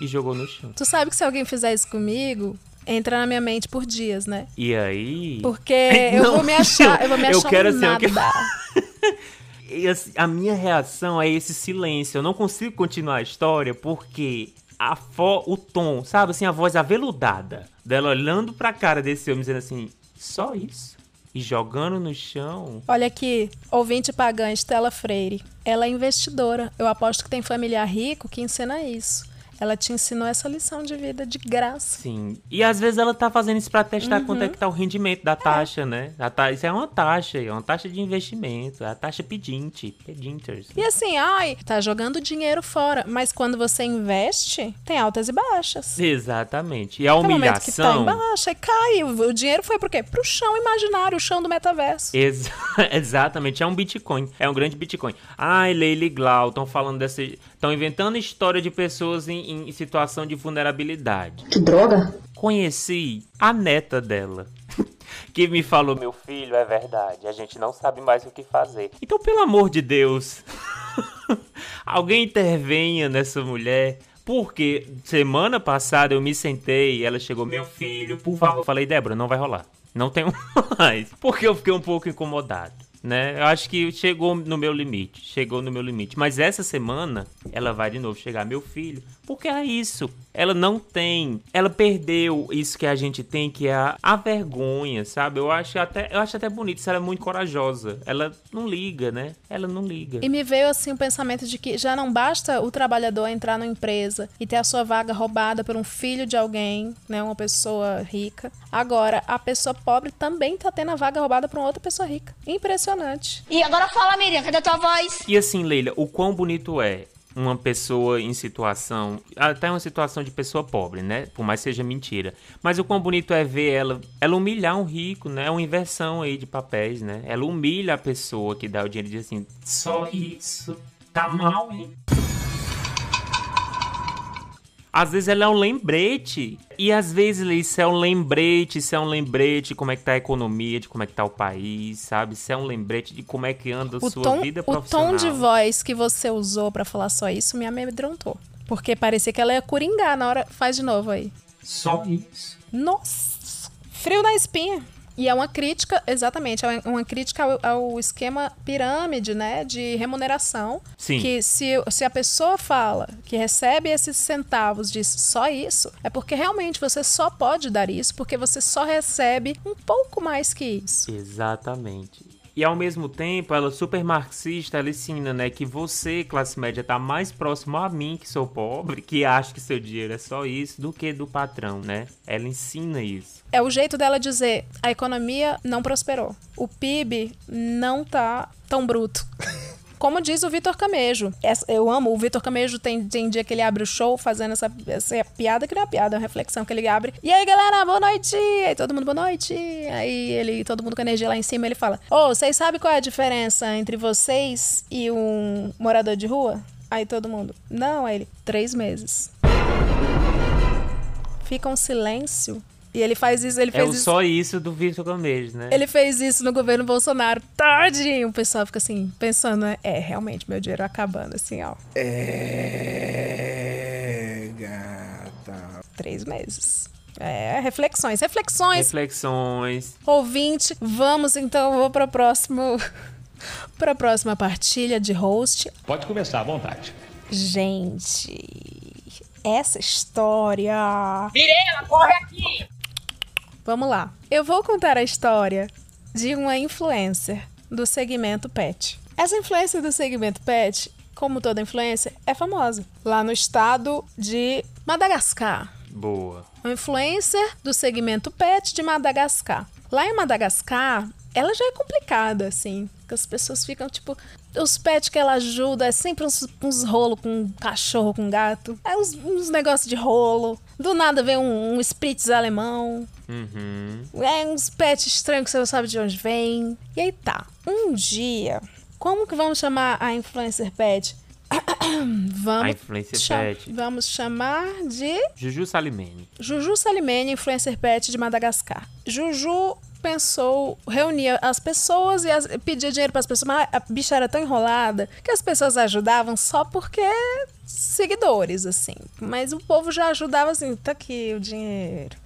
[SPEAKER 6] E jogou no chão.
[SPEAKER 1] Tu sabe que se alguém fizer isso comigo, entra na minha mente por dias, né?
[SPEAKER 6] E aí?
[SPEAKER 1] Porque eu Não, vou me achar, eu, vou me achar
[SPEAKER 6] eu quero
[SPEAKER 1] nada.
[SPEAKER 6] e assim, a minha reação é esse silêncio. Eu não consigo continuar a história porque a fo o tom, sabe assim, a voz aveludada dela olhando pra cara desse homem dizendo assim: "Só isso?" E jogando no chão.
[SPEAKER 1] Olha aqui, ouvinte pagã Estela Freire. Ela é investidora. Eu aposto que tem familiar rico que ensina isso. Ela te ensinou essa lição de vida de graça.
[SPEAKER 6] Sim. E às vezes ela tá fazendo isso pra testar uhum. quanto é que tá o rendimento da taxa, é. né? A ta... Isso é uma taxa, é uma taxa de investimento, é a taxa pedinte, pedinters.
[SPEAKER 1] E assim, ai, tá jogando dinheiro fora, mas quando você investe, tem altas e baixas.
[SPEAKER 6] Exatamente. E a humilhação... que tá
[SPEAKER 1] em baixa cai. O dinheiro foi por quê? Pro chão imaginário, o chão do metaverso.
[SPEAKER 6] Ex Exatamente, é um Bitcoin, é um grande Bitcoin. Ai, Leila e Glau estão falando dessa... Estão inventando história de pessoas em em situação de vulnerabilidade.
[SPEAKER 10] Que droga!
[SPEAKER 6] Conheci a neta dela. que me falou: Meu filho, é verdade, a gente não sabe mais o que fazer. Então, pelo amor de Deus, alguém intervenha nessa mulher. Porque semana passada eu me sentei, ela chegou, meu filho, por favor. Eu falei, Débora, não vai rolar. Não tenho mais. Porque eu fiquei um pouco incomodado né? Eu acho que chegou no meu limite, chegou no meu limite. Mas essa semana ela vai de novo chegar, meu filho, porque é isso. Ela não tem, ela perdeu isso que a gente tem, que é a, a vergonha, sabe? Eu acho até, eu acho até bonito, isso ela é muito corajosa. Ela não liga, né? Ela não liga.
[SPEAKER 1] E me veio assim o pensamento de que já não basta o trabalhador entrar numa empresa e ter a sua vaga roubada por um filho de alguém, né, uma pessoa rica. Agora, a pessoa pobre também tá tendo a vaga roubada por uma outra pessoa rica. Impressionante impressionante.
[SPEAKER 10] E agora fala, Miriam, cadê a tua voz?
[SPEAKER 6] E assim, Leila, o quão bonito é uma pessoa em situação, até uma situação de pessoa pobre, né? Por mais seja mentira. Mas o quão bonito é ver ela, ela humilhar um rico, né? É uma inversão aí de papéis, né? Ela humilha a pessoa que dá o dinheiro e diz assim: só isso, tá mal, hein? Às vezes ela é um lembrete. E às vezes isso é um lembrete, isso é um lembrete de como é que tá a economia, de como é que tá o país, sabe? Isso é um lembrete de como é que anda a
[SPEAKER 1] o
[SPEAKER 6] sua
[SPEAKER 1] tom,
[SPEAKER 6] vida profissional.
[SPEAKER 1] O tom de voz que você usou para falar só isso me amedrontou. Porque parecia que ela ia coringar na hora. Faz de novo aí.
[SPEAKER 6] Só isso.
[SPEAKER 1] Nossa! Frio na espinha. E é uma crítica, exatamente, é uma crítica ao, ao, esquema pirâmide, né, de remuneração.
[SPEAKER 6] Sim.
[SPEAKER 1] Que se, se a pessoa fala que recebe esses centavos, diz só isso, é porque realmente você só pode dar isso, porque você só recebe um pouco mais que isso.
[SPEAKER 6] Exatamente. E ao mesmo tempo, ela super marxista, ela ensina, né, que você, classe média, tá mais próximo a mim, que sou pobre, que acho que seu dinheiro é só isso, do que do patrão, né? Ela ensina isso.
[SPEAKER 1] É o jeito dela dizer, a economia não prosperou. O PIB não tá tão bruto. Como diz o Vitor Camejo. Eu amo, o Vitor Camejo tem, tem dia que ele abre o show fazendo essa, essa piada, que não é piada, é uma reflexão que ele abre. E aí, galera, boa noite! Aí todo mundo, boa noite! Aí ele, todo mundo com energia lá em cima, ele fala: Ô, oh, vocês sabem qual é a diferença entre vocês e um morador de rua? Aí todo mundo, não, aí ele, três meses. Fica um silêncio e ele faz isso, ele
[SPEAKER 6] é
[SPEAKER 1] fez
[SPEAKER 6] o
[SPEAKER 1] isso.
[SPEAKER 6] só isso do Vitor Gomes, né?
[SPEAKER 1] Ele fez isso no governo Bolsonaro. Tadinho! O pessoal fica assim, pensando, né? É, realmente, meu dinheiro acabando, assim, ó.
[SPEAKER 12] É. Gata.
[SPEAKER 1] Três meses. É, reflexões, reflexões.
[SPEAKER 6] Reflexões.
[SPEAKER 1] Ouvinte, vamos então, vou para o próximo. para a próxima partilha de host.
[SPEAKER 13] Pode começar à vontade.
[SPEAKER 1] Gente, essa história.
[SPEAKER 2] Mirela, corre aqui!
[SPEAKER 1] Vamos lá. Eu vou contar a história de uma influencer do segmento pet. Essa influencer do segmento pet, como toda influencer, é famosa. Lá no estado de Madagascar.
[SPEAKER 6] Boa.
[SPEAKER 1] Uma influencer do segmento pet de Madagascar. Lá em Madagascar, ela já é complicada, assim. Que as pessoas ficam, tipo. Os pets que ela ajuda é sempre uns, uns rolos com cachorro, com gato. É uns, uns negócios de rolo. Do nada vem um, um Spritz alemão.
[SPEAKER 6] Uhum.
[SPEAKER 1] É uns pets estranhos que você não sabe de onde vem. E aí tá. Um dia. Como que vamos chamar a influencer pet? vamos,
[SPEAKER 6] A influencer
[SPEAKER 1] cha-
[SPEAKER 6] pet.
[SPEAKER 1] vamos chamar de
[SPEAKER 6] Juju Salimene.
[SPEAKER 1] Juju Salimene, influencer pet de Madagascar. Juju pensou, reunia as pessoas e as- pedia dinheiro para as pessoas, mas a bicha era tão enrolada que as pessoas ajudavam só porque seguidores, assim. Mas o povo já ajudava assim, tá aqui o dinheiro.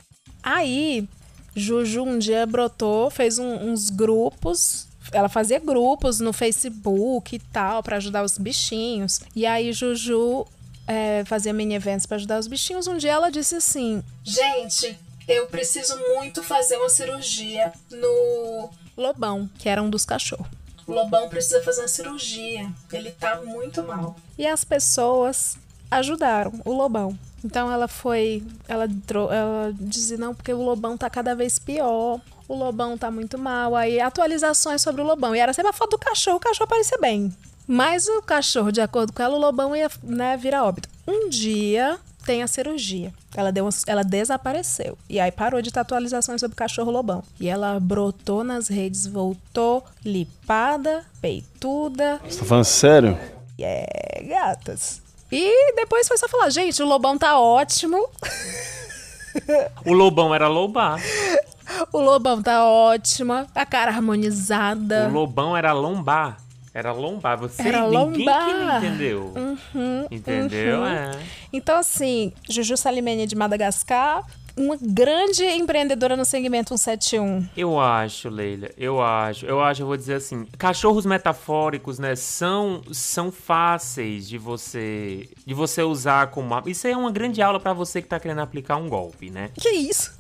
[SPEAKER 1] Aí, Juju um dia brotou, fez um- uns grupos. Ela fazia grupos no Facebook e tal para ajudar os bichinhos. E aí, Juju é, fazia mini eventos para ajudar os bichinhos. Um dia ela disse assim: Gente, eu preciso muito fazer uma cirurgia no Lobão, que era um dos cachorros. Lobão precisa fazer uma cirurgia. Ele tá muito mal. E as pessoas ajudaram o Lobão. Então ela foi. Ela, ela dizia, não, porque o Lobão tá cada vez pior. O Lobão tá muito mal. Aí atualizações sobre o Lobão. E era sempre a foto do cachorro, o cachorro parecia bem. Mas o cachorro, de acordo com ela, o Lobão ia né, virar óbito. Um dia tem a cirurgia. Ela, deu, uma- ela desapareceu. E aí parou de ter atualizações sobre o cachorro Lobão. E ela brotou nas redes, voltou lipada, peituda.
[SPEAKER 13] Você tá falando sério?
[SPEAKER 1] É, gatas. E depois foi só falar, gente, o Lobão tá ótimo.
[SPEAKER 6] O Lobão era Lobar.
[SPEAKER 1] O Lobão tá ótimo. A cara harmonizada.
[SPEAKER 6] O Lobão era Lombar. Era Lombar. Você
[SPEAKER 1] Era
[SPEAKER 6] ninguém
[SPEAKER 1] lombar.
[SPEAKER 6] que não entendeu.
[SPEAKER 1] Uhum,
[SPEAKER 6] Entendeu?
[SPEAKER 1] uhum.
[SPEAKER 6] É.
[SPEAKER 1] Então, assim, Juju Salimene de Madagascar, uma grande empreendedora no segmento 171.
[SPEAKER 6] Eu acho, Leila, eu acho, eu acho, eu vou dizer assim, cachorros metafóricos, né, são são fáceis de você de você usar como isso aí é uma grande aula pra você que tá querendo aplicar um golpe, né?
[SPEAKER 1] Que isso?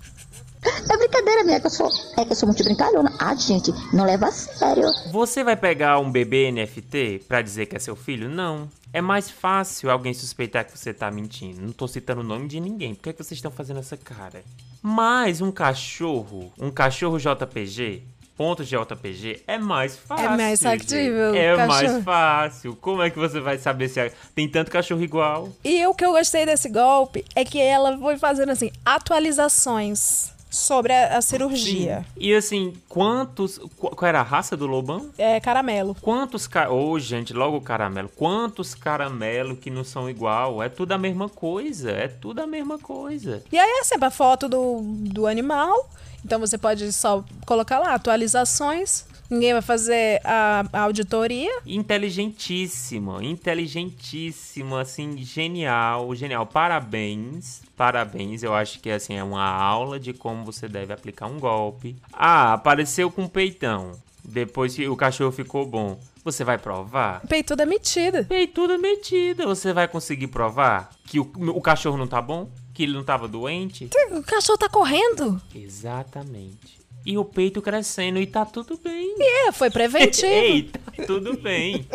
[SPEAKER 15] É brincadeira minha, que eu sou. É que eu sou muito brincalhona. Ah, gente, não leva a sério.
[SPEAKER 6] Você vai pegar um bebê NFT pra dizer que é seu filho? Não. É mais fácil alguém suspeitar que você tá mentindo. Não tô citando o nome de ninguém. Por que, é que vocês estão fazendo essa cara? Mas um cachorro, um cachorro JPG, ponto de JPG, é mais fácil.
[SPEAKER 1] mais factível.
[SPEAKER 6] É
[SPEAKER 1] cachorro.
[SPEAKER 6] mais fácil. Como é que você vai saber se é- tem tanto cachorro igual?
[SPEAKER 1] E o que eu gostei desse golpe é que ela foi fazendo, assim, atualizações sobre a, a cirurgia.
[SPEAKER 6] E assim, quantos. qu- Qual era a raça do lobão?
[SPEAKER 1] É caramelo.
[SPEAKER 6] Quantos. Ô, gente, logo caramelo. Quantos caramelo que não são igual? É tudo a mesma coisa. É tudo a mesma coisa.
[SPEAKER 1] E aí é sempre a foto do, do animal. Então você pode só colocar lá atualizações. Ninguém vai fazer a, a auditoria.
[SPEAKER 6] Inteligentíssima, inteligentíssima, assim, genial, genial. Parabéns, parabéns. Eu acho que assim é uma aula de como você deve aplicar um golpe. Ah, apareceu com peitão. Depois que o cachorro ficou bom. Você vai provar?
[SPEAKER 1] Peituda metida.
[SPEAKER 6] Peituda metida. Você vai conseguir provar que o, o cachorro não tá bom? Que ele não tava doente?
[SPEAKER 1] O cachorro tá correndo.
[SPEAKER 6] Exatamente. E o peito crescendo e tá tudo bem.
[SPEAKER 1] É, foi preventivo.
[SPEAKER 6] Eita, tudo bem.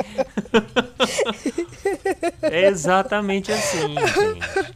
[SPEAKER 6] é exatamente assim, gente.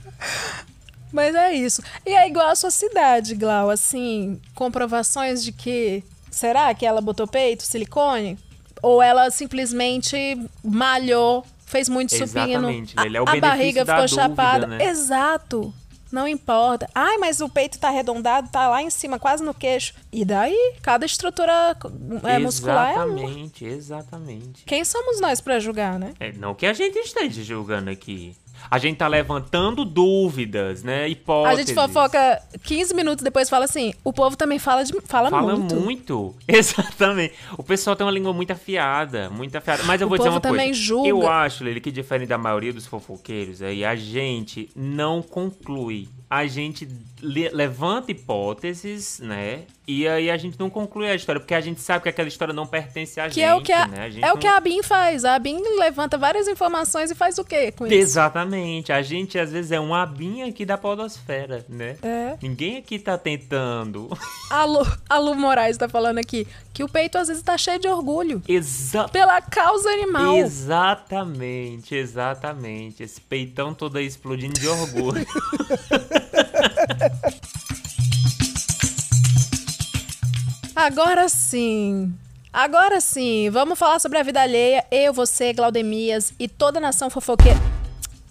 [SPEAKER 1] Mas é isso. E é igual a sua cidade, Glau, assim, comprovações de que será que ela botou peito, silicone? Ou ela simplesmente malhou, fez muito supinho no
[SPEAKER 6] Exatamente, Leila, é o
[SPEAKER 1] a barriga ficou
[SPEAKER 6] dúvida,
[SPEAKER 1] chapada.
[SPEAKER 6] né?
[SPEAKER 1] Exato. Não importa. Ai, mas o peito tá arredondado, tá lá em cima, quase no queixo. E daí? Cada estrutura é, muscular é uma.
[SPEAKER 6] Exatamente, exatamente.
[SPEAKER 1] Quem somos nós pra julgar, né?
[SPEAKER 6] É, não que a gente esteja julgando aqui. A gente tá levantando dúvidas, né?
[SPEAKER 1] A
[SPEAKER 6] Hipóteses.
[SPEAKER 1] gente fofoca 15 minutos depois fala assim: o povo também fala, de, fala,
[SPEAKER 6] Fala
[SPEAKER 1] muito.
[SPEAKER 6] muito. Exatamente. O pessoal tem uma língua muito afiada, muito afiada. Mas eu
[SPEAKER 1] O
[SPEAKER 6] vou dizer
[SPEAKER 1] povo
[SPEAKER 6] uma coisa.
[SPEAKER 1] também julga.
[SPEAKER 6] Eu acho, Lili, que diferente da maioria dos fofoqueiros aí, a gente não conclui. A gente le- levanta hipóteses, né? E aí a gente não conclui a história, porque a gente sabe que aquela história não pertence a
[SPEAKER 1] Que
[SPEAKER 6] gente,
[SPEAKER 1] é o que a,
[SPEAKER 6] né?
[SPEAKER 1] É o
[SPEAKER 6] não-
[SPEAKER 1] que a Bin faz. A Bin levanta várias informações e faz o quê com isso?
[SPEAKER 6] Exatamente. A gente, às vezes, é um abinho aqui da podosfera, né?
[SPEAKER 1] É.
[SPEAKER 6] Ninguém aqui tá tentando.
[SPEAKER 1] A Lu, a Lu Moraes tá falando aqui que o peito às vezes tá cheio de orgulho.
[SPEAKER 6] Exa
[SPEAKER 1] Pela causa animal.
[SPEAKER 6] Exatamente, exatamente. Esse peitão todo aí explodindo de orgulho.
[SPEAKER 1] Agora sim. Agora sim, vamos falar sobre a vida alheia. Eu, você, Glaudemias e toda a nação fofoqueira.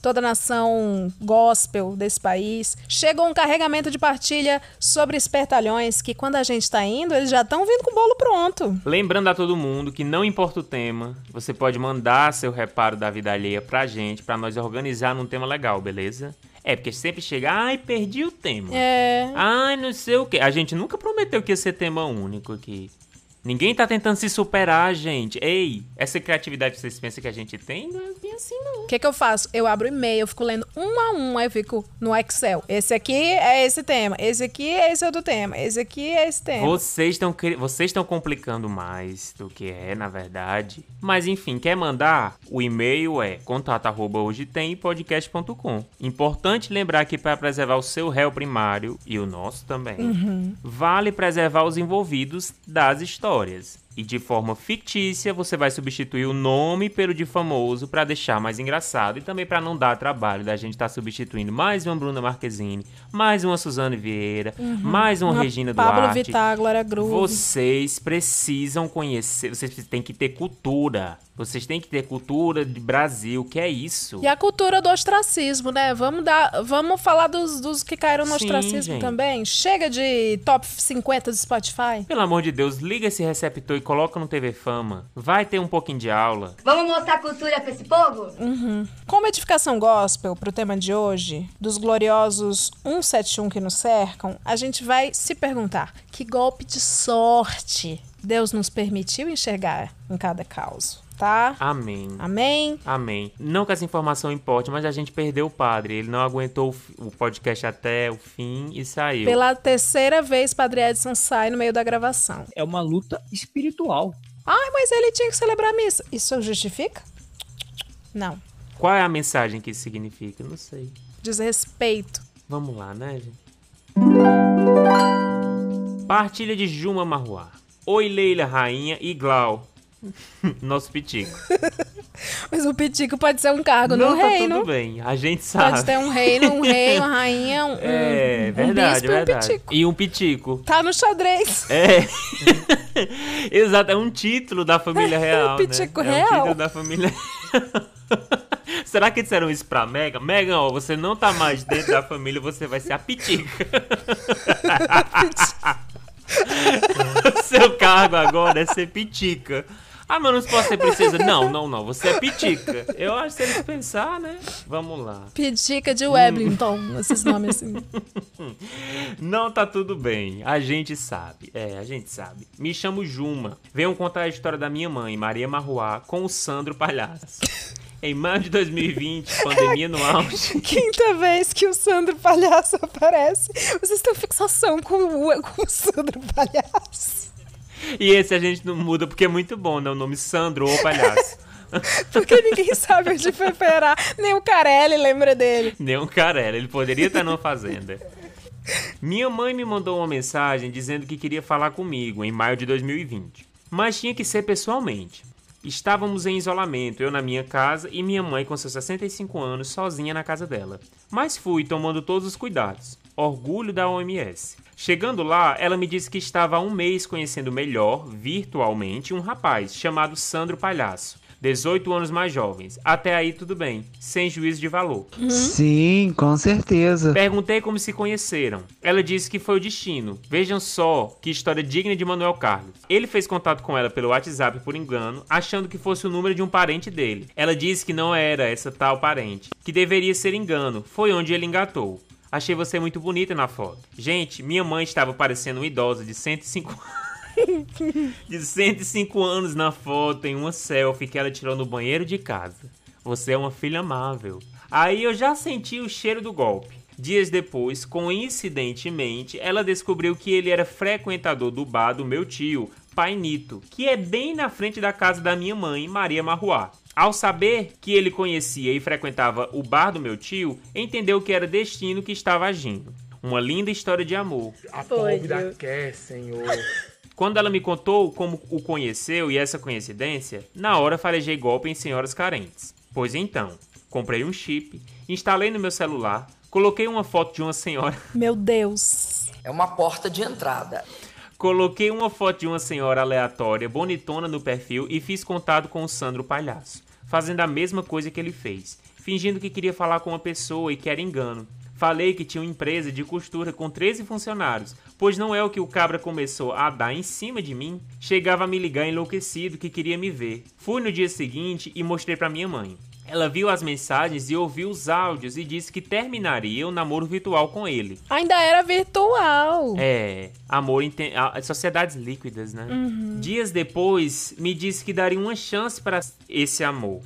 [SPEAKER 1] Toda a nação gospel desse país. Chegou um carregamento de partilha sobre espertalhões que, quando a gente tá indo, eles já estão vindo com o bolo pronto.
[SPEAKER 6] Lembrando a todo mundo que não importa o tema, você pode mandar seu reparo da vida alheia pra gente, pra nós organizar num tema legal, beleza? É, porque sempre chega, ai, perdi o tema.
[SPEAKER 1] É.
[SPEAKER 6] Ai, não sei o quê. A gente nunca prometeu que ia ser tema único aqui. Ninguém tá tentando se superar, gente. Ei, essa criatividade que vocês pensam que a gente tem, não é bem assim, não.
[SPEAKER 1] O que, que eu faço? Eu abro e-mail, eu fico lendo um a um, aí eu fico no Excel. Esse aqui é esse tema, esse aqui é esse outro tema, esse aqui é esse tema.
[SPEAKER 6] Vocês estão vocês estão complicando mais do que é, na verdade. Mas enfim, quer mandar? O e-mail é contato@hoje-tem-podcast.com. Importante lembrar que para preservar o seu réu primário e o nosso também,
[SPEAKER 1] Uhum.
[SPEAKER 6] vale preservar os envolvidos das histórias. Oh, it is. E de forma fictícia, você vai substituir o nome pelo de famoso para deixar mais engraçado e também para não dar trabalho da gente estar substituindo mais uma Bruna Marquezine, mais uma Suzane Vieira,
[SPEAKER 1] Uhum.
[SPEAKER 6] mais uma,
[SPEAKER 1] Uma
[SPEAKER 6] Regina
[SPEAKER 1] Pablo
[SPEAKER 6] Duarte.
[SPEAKER 1] Vittar, Glória Groove.
[SPEAKER 6] Vocês precisam conhecer, vocês têm que ter cultura. Vocês têm que ter cultura de Brasil, que é isso.
[SPEAKER 1] E a cultura do ostracismo, né? Vamos dar, vamos falar dos, dos que caíram no
[SPEAKER 6] Sim,
[SPEAKER 1] ostracismo
[SPEAKER 6] gente.
[SPEAKER 1] também. Chega de top 50 do Spotify.
[SPEAKER 6] Pelo amor de Deus, liga esse receptor coloca no TV Fama. Vai ter um pouquinho de aula.
[SPEAKER 14] Vamos mostrar cultura pra esse povo?
[SPEAKER 1] Uhum. Como edificação gospel pro tema de hoje, dos gloriosos 171 que nos cercam, a gente vai se perguntar: que golpe de sorte Deus nos permitiu enxergar em cada caos, tá?
[SPEAKER 6] Amém.
[SPEAKER 1] Amém?
[SPEAKER 6] Amém. Não que essa informação importe, mas a gente perdeu o padre. Ele não aguentou o podcast até o fim e saiu.
[SPEAKER 1] Pela terceira vez, Padre Edson sai no meio da gravação.
[SPEAKER 13] É uma luta espiritual.
[SPEAKER 1] Ai, mas ele tinha que celebrar a missa. Isso justifica? Não.
[SPEAKER 6] Qual é a mensagem que isso significa? Não sei.
[SPEAKER 1] Desrespeito.
[SPEAKER 6] Vamos lá, né, gente? Partilha de Juma Marruá. Oi, Leila, rainha e Glau. Nosso pitico.
[SPEAKER 1] Mas o pitico pode ser um cargo
[SPEAKER 6] não,
[SPEAKER 1] no
[SPEAKER 6] tá
[SPEAKER 1] reino.
[SPEAKER 6] tudo bem. A gente sabe.
[SPEAKER 1] Pode ter um reino, um rei, uma rainha, um,
[SPEAKER 6] É,
[SPEAKER 1] um
[SPEAKER 6] verdade,
[SPEAKER 1] bispo e um
[SPEAKER 6] verdade.
[SPEAKER 1] pitico.
[SPEAKER 6] E um pitico.
[SPEAKER 1] Tá no xadrez.
[SPEAKER 6] É. Exato, é um título da família real,
[SPEAKER 1] Pitico
[SPEAKER 6] né? É um
[SPEAKER 1] real.
[SPEAKER 6] título da família Será que disseram isso pra Megan? Megan, ó, você não tá mais dentro da família, você vai ser a pitica. Seu cargo agora é ser pitica. Ah, mas não posso ser princesa. Não, não, não. Você é pitica. Eu acho que se eles pensar, né? Vamos lá.
[SPEAKER 1] Pitica de Wellington, esses nomes assim.
[SPEAKER 6] Não tá tudo bem. A gente sabe. É, a gente sabe. Me chamo Juma. Venham contar a história da minha mãe, Maria Marruá, com o Sandro Palhaço. Em maio de 2020, pandemia no auge.
[SPEAKER 1] Quinta vez que o Sandro Palhaço aparece. Vocês têm fixação com o, com o Sandro Palhaço.
[SPEAKER 6] E esse a gente não muda porque é muito bom, né? O nome Sandro ou Palhaço.
[SPEAKER 1] Porque ninguém sabe onde foi parar. Nem o Carelli lembra dele.
[SPEAKER 6] Nem um carela, ele poderia estar numa fazenda. Minha mãe me mandou uma mensagem dizendo que queria falar comigo em maio de 2020, mas tinha que ser pessoalmente. Estávamos em isolamento, eu na minha casa e minha mãe com seus 65 anos sozinha na casa dela. Mas fui tomando todos os cuidados. Orgulho da OMS. Chegando lá, ela me disse que estava há um mês conhecendo melhor, virtualmente, um rapaz chamado Sandro Palhaço. 18 anos mais jovens. Até aí tudo bem, sem juízo de valor.
[SPEAKER 16] Sim, com certeza.
[SPEAKER 6] Perguntei como se conheceram. Ela disse que foi o destino. Vejam só que história digna de Manuel Carlos. Ele fez contato com ela pelo WhatsApp por engano, achando que fosse o número de um parente dele. Ela disse que não era essa tal parente, que deveria ser engano. Foi onde ele engatou. Achei você muito bonita na foto. Gente, minha mãe estava parecendo uma idosa de 105 de 105 anos na foto em uma selfie que ela tirou no banheiro de casa. Você é uma filha amável. Aí eu já senti o cheiro do golpe. Dias depois, coincidentemente, ela descobriu que ele era frequentador do bar do meu tio, Pai Nito, que é bem na frente da casa da minha mãe, Maria Marruá. Ao saber que ele conhecia e frequentava o bar do meu tio, entendeu que era destino que estava agindo. Uma linda história de amor.
[SPEAKER 12] A
[SPEAKER 1] Foi,
[SPEAKER 12] pobre
[SPEAKER 1] Deus.
[SPEAKER 12] quer, Senhor.
[SPEAKER 6] Quando ela me contou como o conheceu e essa coincidência, na hora farejei golpe em senhoras carentes. Pois então, comprei um chip, instalei no meu celular, coloquei uma foto de uma senhora,
[SPEAKER 1] Meu Deus.
[SPEAKER 17] É uma porta de entrada.
[SPEAKER 6] Coloquei uma foto de uma senhora aleatória, bonitona no perfil e fiz contato com o Sandro Palhaço, fazendo a mesma coisa que ele fez, fingindo que queria falar com uma pessoa e que era engano. Falei que tinha uma empresa de costura com 13 funcionários, pois não é o que o cabra começou a dar em cima de mim. Chegava a me ligar enlouquecido que queria me ver. Fui no dia seguinte e mostrei para minha mãe. Ela viu as mensagens e ouviu os áudios e disse que terminaria o namoro virtual com ele.
[SPEAKER 1] Ainda era virtual.
[SPEAKER 6] É, amor em sociedades líquidas, né?
[SPEAKER 1] Uhum.
[SPEAKER 6] Dias depois, me disse que daria uma chance para esse amor.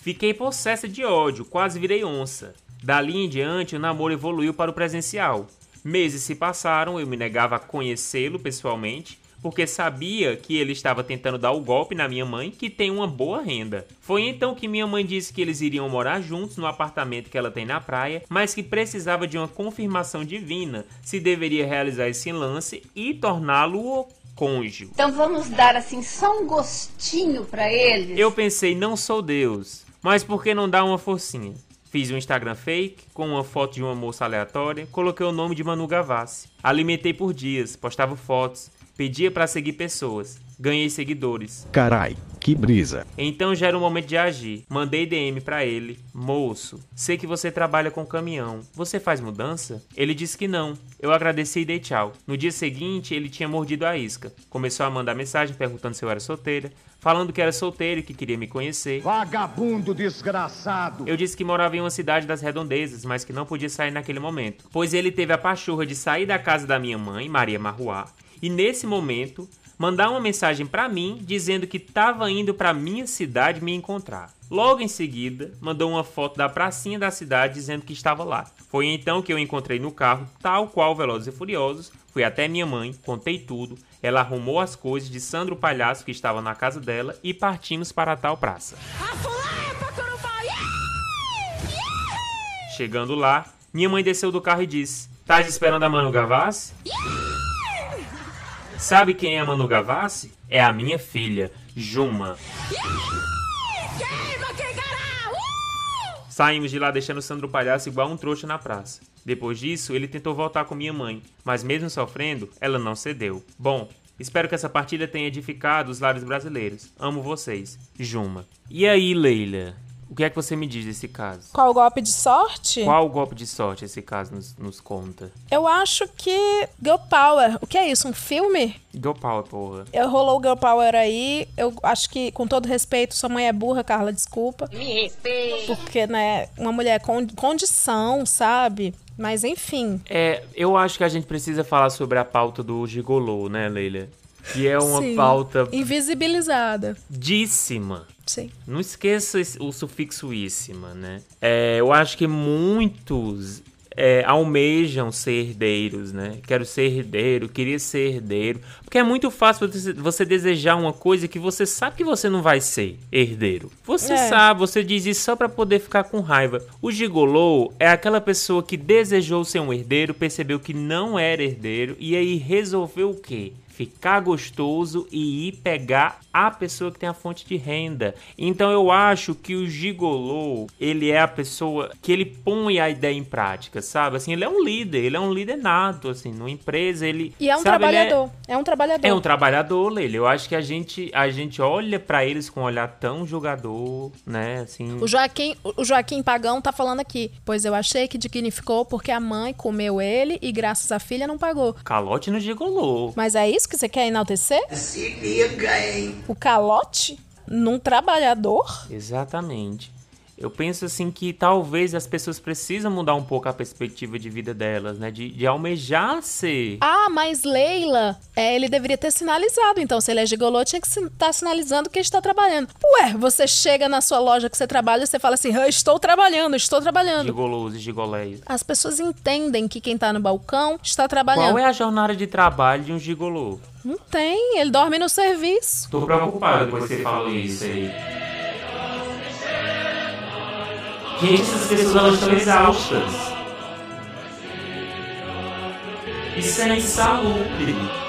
[SPEAKER 6] Fiquei possessa de ódio, quase virei onça. Dali em diante, o namoro evoluiu para o presencial. Meses se passaram, eu me negava a conhecê-lo pessoalmente, porque sabia que ele estava tentando dar o golpe na minha mãe, que tem uma boa renda. Foi então que minha mãe disse que eles iriam morar juntos no apartamento que ela tem na praia, mas que precisava de uma confirmação divina se deveria realizar esse lance e torná-lo o cônjuge.
[SPEAKER 10] Então vamos dar assim só um gostinho para eles.
[SPEAKER 6] Eu pensei, não sou Deus, mas por que não dar uma forcinha? Fiz um Instagram fake com uma foto de uma moça aleatória, coloquei o nome de Manu Gavassi. Alimentei por dias, postava fotos, pedia para seguir pessoas. Ganhei seguidores.
[SPEAKER 17] Carai, que brisa.
[SPEAKER 6] Então já era o momento de agir. Mandei DM para ele. Moço, sei que você trabalha com caminhão. Você faz mudança? Ele disse que não. Eu agradeci e dei tchau. No dia seguinte, ele tinha mordido a isca. Começou a mandar mensagem perguntando se eu era solteira falando que era solteiro e que queria me conhecer.
[SPEAKER 7] Vagabundo desgraçado!
[SPEAKER 6] Eu disse que morava em uma cidade das redondezas, mas que não podia sair naquele momento, pois ele teve a pachorra de sair da casa da minha mãe, Maria Marruá, e nesse momento mandar uma mensagem para mim dizendo que estava indo para minha cidade me encontrar. Logo em seguida, mandou uma foto da pracinha da cidade dizendo que estava lá. Foi então que eu encontrei no carro, tal qual Velozes e Furiosos, fui até minha mãe, contei tudo, ela arrumou as coisas de Sandro Palhaço que estava na casa dela e partimos para a tal praça. Chegando lá, minha mãe desceu do carro e disse: Tá esperando a Manu Gavassi? Sabe quem é Manu Gavassi? É a minha filha, Juma. Saímos de lá deixando Sandro Palhaço igual um trouxa na praça. Depois disso, ele tentou voltar com minha mãe, mas mesmo sofrendo, ela não cedeu. Bom, espero que essa partida tenha edificado os lares brasileiros. Amo vocês. Juma. E aí, Leila? O que é que você me diz desse caso?
[SPEAKER 1] Qual o golpe de sorte?
[SPEAKER 6] Qual o golpe de sorte esse caso nos, nos conta?
[SPEAKER 1] Eu acho que Girl Power. O que é isso? Um filme?
[SPEAKER 6] Girl Power, porra.
[SPEAKER 1] Eu rolou Girl Power aí. Eu acho que, com todo respeito, sua mãe é burra, Carla, desculpa.
[SPEAKER 2] Me respeita.
[SPEAKER 1] Porque, né, uma mulher com condição, sabe? Mas enfim.
[SPEAKER 6] É, eu acho que a gente precisa falar sobre a pauta do gigolô, né, Leila? Que é uma
[SPEAKER 1] Sim.
[SPEAKER 6] pauta
[SPEAKER 1] invisibilizada.
[SPEAKER 6] díssima.
[SPEAKER 1] Sim.
[SPEAKER 6] Não esqueça o sufixo íssima, né? É, eu acho que muitos é, almejam ser herdeiros, né? Quero ser herdeiro, queria ser herdeiro. Porque é muito fácil você, desejar uma coisa que você sabe que você não vai ser herdeiro. Você
[SPEAKER 1] É.
[SPEAKER 6] sabe, você diz isso só pra poder ficar com raiva. O gigolô é aquela pessoa que desejou ser um herdeiro, percebeu que não era herdeiro e aí resolveu o quê? Ficar gostoso e ir pegar a pessoa que tem a fonte de renda. Então eu acho que o gigolô, ele é a pessoa que ele põe a ideia em prática, sabe? Assim, ele é um líder, ele é um líder nato, assim, numa empresa, ele
[SPEAKER 1] E é um
[SPEAKER 6] sabe, ele
[SPEAKER 1] trabalhador. É... um trabalhador.
[SPEAKER 6] É um trabalhador, Leila. Eu acho que a gente, a gente olha pra eles com um olhar tão jogador, né? Assim.
[SPEAKER 1] O Joaquim, o Joaquim Pagão tá falando aqui. Pois eu achei que dignificou porque a mãe comeu ele e graças à filha não pagou.
[SPEAKER 6] Calote no gigolô.
[SPEAKER 1] Mas é isso que você quer enaltecer?
[SPEAKER 3] Se liga, hein?
[SPEAKER 1] O calote num trabalhador?
[SPEAKER 6] Exatamente. Eu penso assim que talvez as pessoas precisam mudar um pouco a perspectiva de vida delas, né? De, de almejar ser.
[SPEAKER 1] Ah, mas Leila, é, ele deveria ter sinalizado. Então, se ele é gigolô, tinha que estar tá sinalizando que está trabalhando. Ué, você chega na sua loja que você trabalha e você fala assim: "Eu estou trabalhando, estou trabalhando.
[SPEAKER 6] Gigolôs e gigoléis.
[SPEAKER 1] As pessoas entendem que quem tá no balcão está trabalhando.
[SPEAKER 6] Qual é a jornada de trabalho de um gigolô?
[SPEAKER 1] Não tem, ele dorme no serviço.
[SPEAKER 6] Tô preocupado depois que você falou isso aí. Gente, essas pessoas estão exaustas. Isso é insalubre.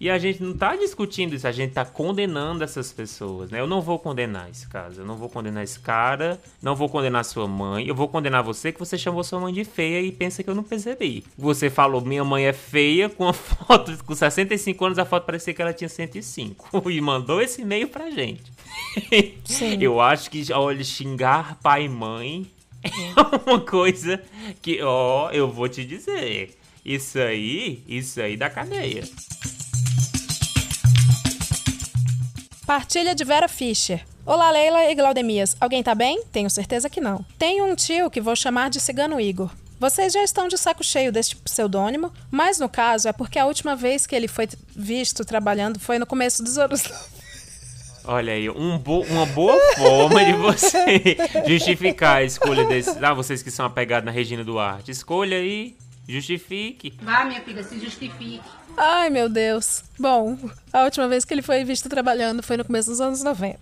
[SPEAKER 6] E a gente não tá discutindo isso, a gente tá condenando essas pessoas, né? Eu não vou condenar esse caso, eu não vou condenar esse cara, não vou condenar sua mãe, eu vou condenar você que você chamou sua mãe de feia e pensa que eu não percebi. Você falou, minha mãe é feia, com a foto, com 65 anos a foto parecia que ela tinha 105. E mandou esse e-mail pra gente.
[SPEAKER 1] Sim.
[SPEAKER 6] Eu acho que, olha, xingar pai e mãe é uma coisa que, ó, eu vou te dizer. Isso aí, isso aí dá cadeia.
[SPEAKER 1] Partilha de Vera Fischer. Olá, Leila e Glaudemias. Alguém tá bem? Tenho certeza que não. Tenho um tio que vou chamar de Cigano Igor. Vocês já estão de saco cheio deste pseudônimo, mas no caso é porque a última vez que ele foi visto trabalhando foi no começo dos anos
[SPEAKER 6] Olha aí, um bo uma boa forma de você justificar a escolha desse. Ah, vocês que são apegados na Regina Duarte. Escolha aí, justifique.
[SPEAKER 10] Vá, minha filha, se justifique.
[SPEAKER 1] Ai, meu Deus. Bom, a última vez que ele foi visto trabalhando foi no começo dos anos 90.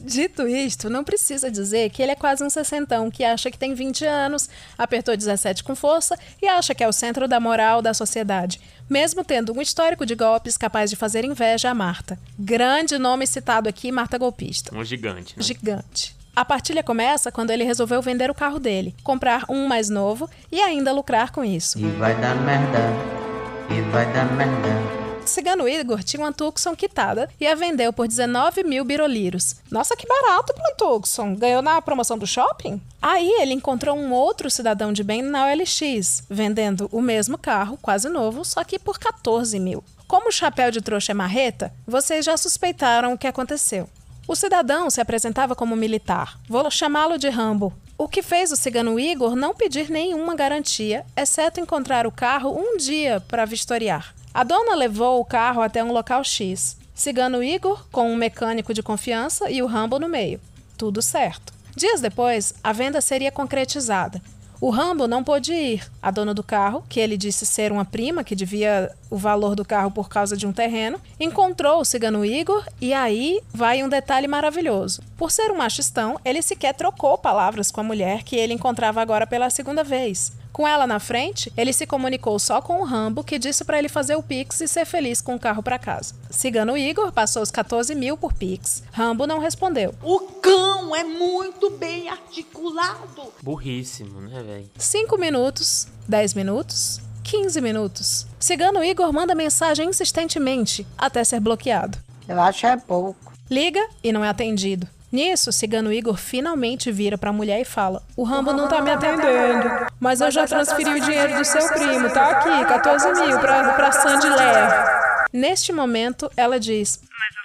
[SPEAKER 1] Dito isto, não precisa dizer que ele é quase um sessentão que acha que tem 20 anos, apertou 17 com força e acha que é o centro da moral da sociedade, mesmo tendo um histórico de golpes capaz de fazer inveja a Marta. Grande nome citado aqui, Marta Golpista.
[SPEAKER 6] Um gigante. Né?
[SPEAKER 1] Gigante. A partilha começa quando ele resolveu vender o carro dele, comprar um mais novo e ainda lucrar com isso.
[SPEAKER 8] E vai dar merda. E vai dar merda.
[SPEAKER 1] Cigano Igor tinha uma Tucson quitada e a vendeu por 19 mil biroliros. Nossa, que barato para um Tucson. Ganhou na promoção do shopping? Aí ele encontrou um outro cidadão de bem na OLX, vendendo o mesmo carro, quase novo, só que por 14 mil. Como o chapéu de trouxa é marreta, vocês já suspeitaram o que aconteceu. O cidadão se apresentava como militar. Vou chamá-lo de Rambo. O que fez o cigano Igor não pedir nenhuma garantia, exceto encontrar o carro um dia para vistoriar. A dona levou o carro até um local X. Cigano Igor, com um mecânico de confiança e o Rambo no meio. Tudo certo. Dias depois, a venda seria concretizada. O Rambo não pôde ir. A dona do carro, que ele disse ser uma prima que devia o valor do carro por causa de um terreno, encontrou o cigano Igor e aí vai um detalhe maravilhoso. Por ser um machistão, ele sequer trocou palavras com a mulher que ele encontrava agora pela segunda vez. Com ela na frente, ele se comunicou só com o Rambo, que disse para ele fazer o Pix e ser feliz com o carro para casa. Cigano Igor passou os 14 mil por Pix. Rambo não respondeu.
[SPEAKER 10] O cão é muito bem articulado.
[SPEAKER 6] Burríssimo, né, velho?
[SPEAKER 1] 5 minutos, 10 minutos, 15 minutos. Cigano Igor manda mensagem insistentemente, até ser bloqueado.
[SPEAKER 9] Eu acho é pouco.
[SPEAKER 1] Liga e não é atendido. Nisso, Cigano Igor finalmente vira pra mulher e fala: O Rambo não tá me atendendo, mas eu já transferi o dinheiro do seu primo, tá aqui, 14 mil pra, pra Sandy Lair. Neste momento, ela diz:
[SPEAKER 17] Mas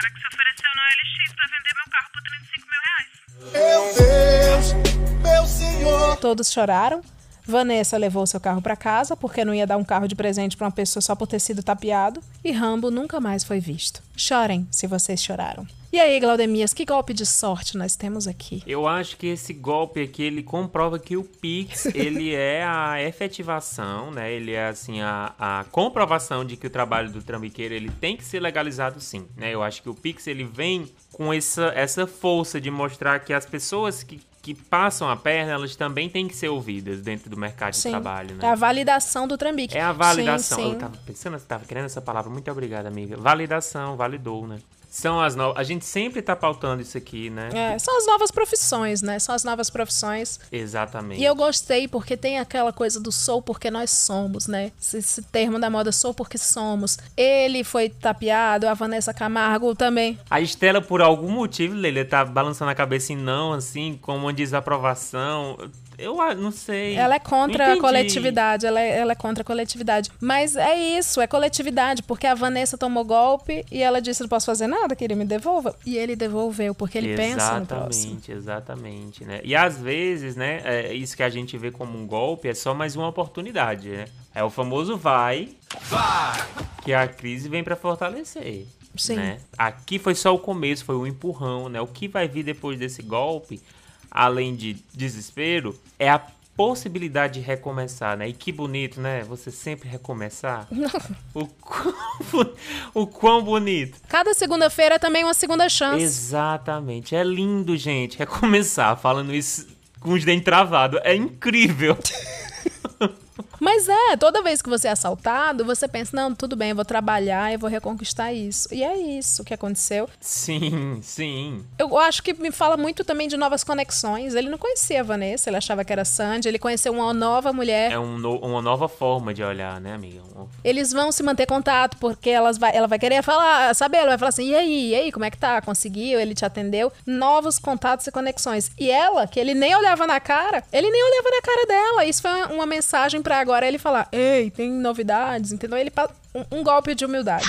[SPEAKER 17] cara que se ofereceu na LX pra vender meu carro por 35 mil reais.
[SPEAKER 3] Meu Deus, meu Senhor.
[SPEAKER 1] Todos choraram. Vanessa levou seu carro para casa porque não ia dar um carro de presente para uma pessoa só por ter sido tapeado. E Rambo nunca mais foi visto. Chorem se vocês choraram. E aí, Glaudemias, que golpe de sorte nós temos aqui?
[SPEAKER 6] Eu acho que esse golpe aqui, ele comprova que o Pix, ele é a efetivação, né? Ele é, assim, a, a comprovação de que o trabalho do trambiqueiro, ele tem que ser legalizado sim, né? Eu acho que o Pix, ele vem com essa, essa força de mostrar que as pessoas que que passam a perna, elas também têm que ser ouvidas dentro do mercado
[SPEAKER 1] Sim.
[SPEAKER 6] de trabalho, né?
[SPEAKER 1] É a validação do trambique.
[SPEAKER 6] É a validação.
[SPEAKER 1] Sim, sim.
[SPEAKER 6] Eu tava pensando, eu tava querendo essa palavra. Muito obrigada, amiga. Validação, validou, né? São as novas. A gente sempre tá pautando isso aqui, né?
[SPEAKER 1] É, são as novas profissões, né? São as novas profissões.
[SPEAKER 6] Exatamente.
[SPEAKER 1] E eu gostei porque tem aquela coisa do sou porque nós somos, né? Esse, esse termo da moda sou porque somos. Ele foi tapeado, a Vanessa Camargo também.
[SPEAKER 6] A Estela, por algum motivo, Leila, tá balançando a cabeça em não, assim, como uma desaprovação. Eu não sei.
[SPEAKER 1] Ela é contra a coletividade, ela é, ela é contra a coletividade. Mas é isso, é coletividade, porque a Vanessa tomou golpe e ela disse: não posso fazer nada, que ele me devolva. E ele devolveu, porque ele pensa no próximo.
[SPEAKER 6] Exatamente, exatamente, né? E às vezes, né, é, isso que a gente vê como um golpe é só mais uma oportunidade, né? É o famoso vai, vai, que a crise vem pra fortalecer.
[SPEAKER 1] Sim.
[SPEAKER 6] Né? Aqui foi só o começo, foi o empurrão, né? O que vai vir depois desse golpe, além de desespero, é a possibilidade de recomeçar, né? E que bonito, né? Você sempre recomeçar. o, quão, o quão bonito.
[SPEAKER 1] Cada segunda-feira é também uma segunda chance.
[SPEAKER 6] Exatamente. É lindo, gente, recomeçar falando isso com os dentes travados. É incrível.
[SPEAKER 1] Mas é, toda vez que você é assaltado, você pensa, não, tudo bem, eu vou trabalhar, eu vou reconquistar isso. E é isso que aconteceu.
[SPEAKER 6] Sim, sim.
[SPEAKER 1] Eu acho que me fala muito também de novas conexões. Ele não conhecia a Vanessa, ele achava que era Sandy, ele conheceu uma nova mulher.
[SPEAKER 6] É um no, uma nova forma de olhar, né, amiga?
[SPEAKER 1] Eles vão se manter contato, porque elas vai, ela vai querer falar, saber, ela vai falar assim, e aí, e aí, como é que tá? Conseguiu? Ele te atendeu? Novos contatos e conexões. E ela, que ele nem olhava na cara, ele nem olhava na cara dela. Isso foi uma mensagem para agora ele falar, ei, tem novidades, entendeu? Ele um, um golpe de humildade.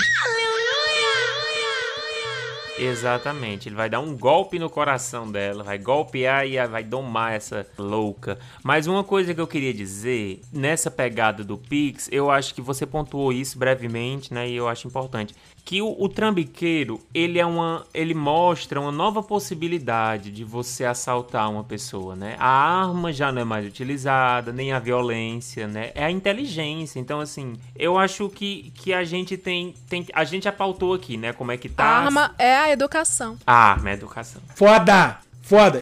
[SPEAKER 6] Exatamente, ele vai dar um golpe no coração dela, vai golpear e vai domar essa louca. Mas uma coisa que eu queria dizer, nessa pegada do Pix, eu acho que você pontuou isso brevemente, né? E eu acho importante que o, o, trambiqueiro ele é uma ele mostra uma nova possibilidade de você assaltar uma pessoa né? A arma já não é mais utilizada nem a violência né? É a inteligência. Então assim eu acho que, que a gente tem, tem a gente já pautou aqui né? Como é que tá.
[SPEAKER 1] A arma é a educação.
[SPEAKER 6] A arma é a educação.
[SPEAKER 7] Foda! Foda!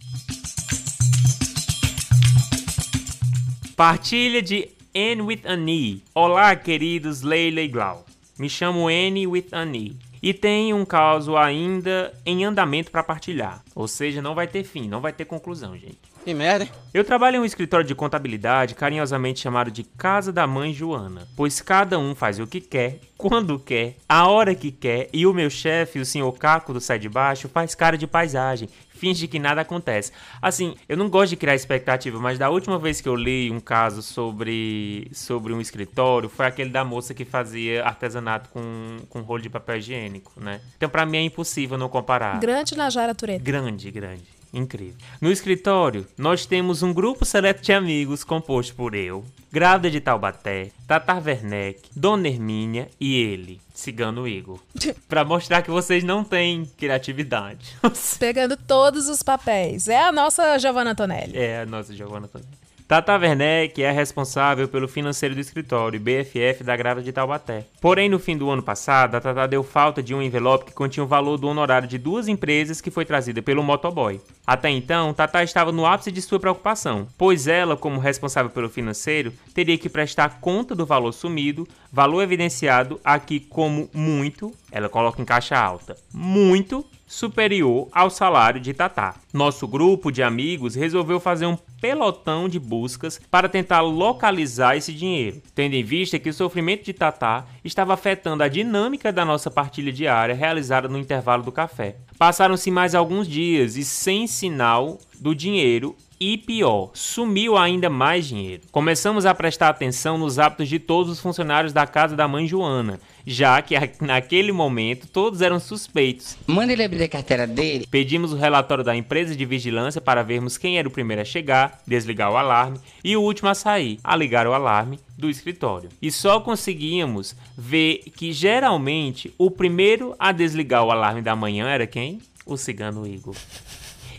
[SPEAKER 6] Partilha de Anne with Annie olá queridos Leila e Glau me chamo N with Annie. E tem um caso ainda em andamento para partilhar. Ou seja, não vai ter fim, não vai ter conclusão, gente.
[SPEAKER 18] Que merda, hein?
[SPEAKER 6] Eu trabalho em um escritório de contabilidade carinhosamente chamado de Casa da Mãe Joana, pois cada um faz o que quer, quando quer, a hora que quer, e o meu chefe, o senhor Caco do Sai de Baixo, faz cara de paisagem, finge que nada acontece. Assim, eu não gosto de criar expectativa, mas da última vez que eu li um caso sobre, sobre um escritório, foi aquele da moça que fazia artesanato com, com rolo de papel higiênico, né? Então, para mim é impossível não comparar.
[SPEAKER 1] Grande Najara Tureta.
[SPEAKER 6] Grande, grande. Incrível. No escritório, nós temos um grupo seleto de amigos composto por eu, Grávida de Taubaté, Tata Werneck, Dona Hermínia e ele, Cigano Igor. para mostrar que vocês não têm criatividade.
[SPEAKER 1] Pegando todos os papéis. É a nossa Giovanna Antonelli.
[SPEAKER 6] É a nossa Giovanna Antonelli. Tata Werneck é responsável pelo financeiro do escritório BFF da Grávida de Taubaté. Porém, no fim do ano passado, a Tata deu falta de um envelope que continha o valor do honorário de duas empresas que foi trazida pelo motoboy. Até então, Tata estava no ápice de sua preocupação, pois ela, como responsável pelo financeiro, teria que prestar conta do valor sumido, valor evidenciado aqui como muito, ela coloca em caixa alta, muito superior ao salário de Tatá. Nosso grupo de amigos resolveu fazer um pelotão de buscas para tentar localizar esse dinheiro, tendo em vista que o sofrimento de Tatá estava afetando a dinâmica da nossa partilha diária realizada no intervalo do café. Passaram-se mais alguns dias e sem sinal do dinheiro e pior, sumiu ainda mais dinheiro. Começamos a prestar atenção nos hábitos de todos os funcionários da casa da mãe Joana, já que naquele momento todos eram suspeitos.
[SPEAKER 18] Manda ele abrir a carteira dele.
[SPEAKER 6] Pedimos o relatório da empresa de vigilância para vermos quem era o primeiro a chegar, desligar o alarme e o último a sair, a ligar o alarme do escritório. E só conseguíamos ver que geralmente o primeiro a desligar o alarme da manhã era quem? O cigano Igor.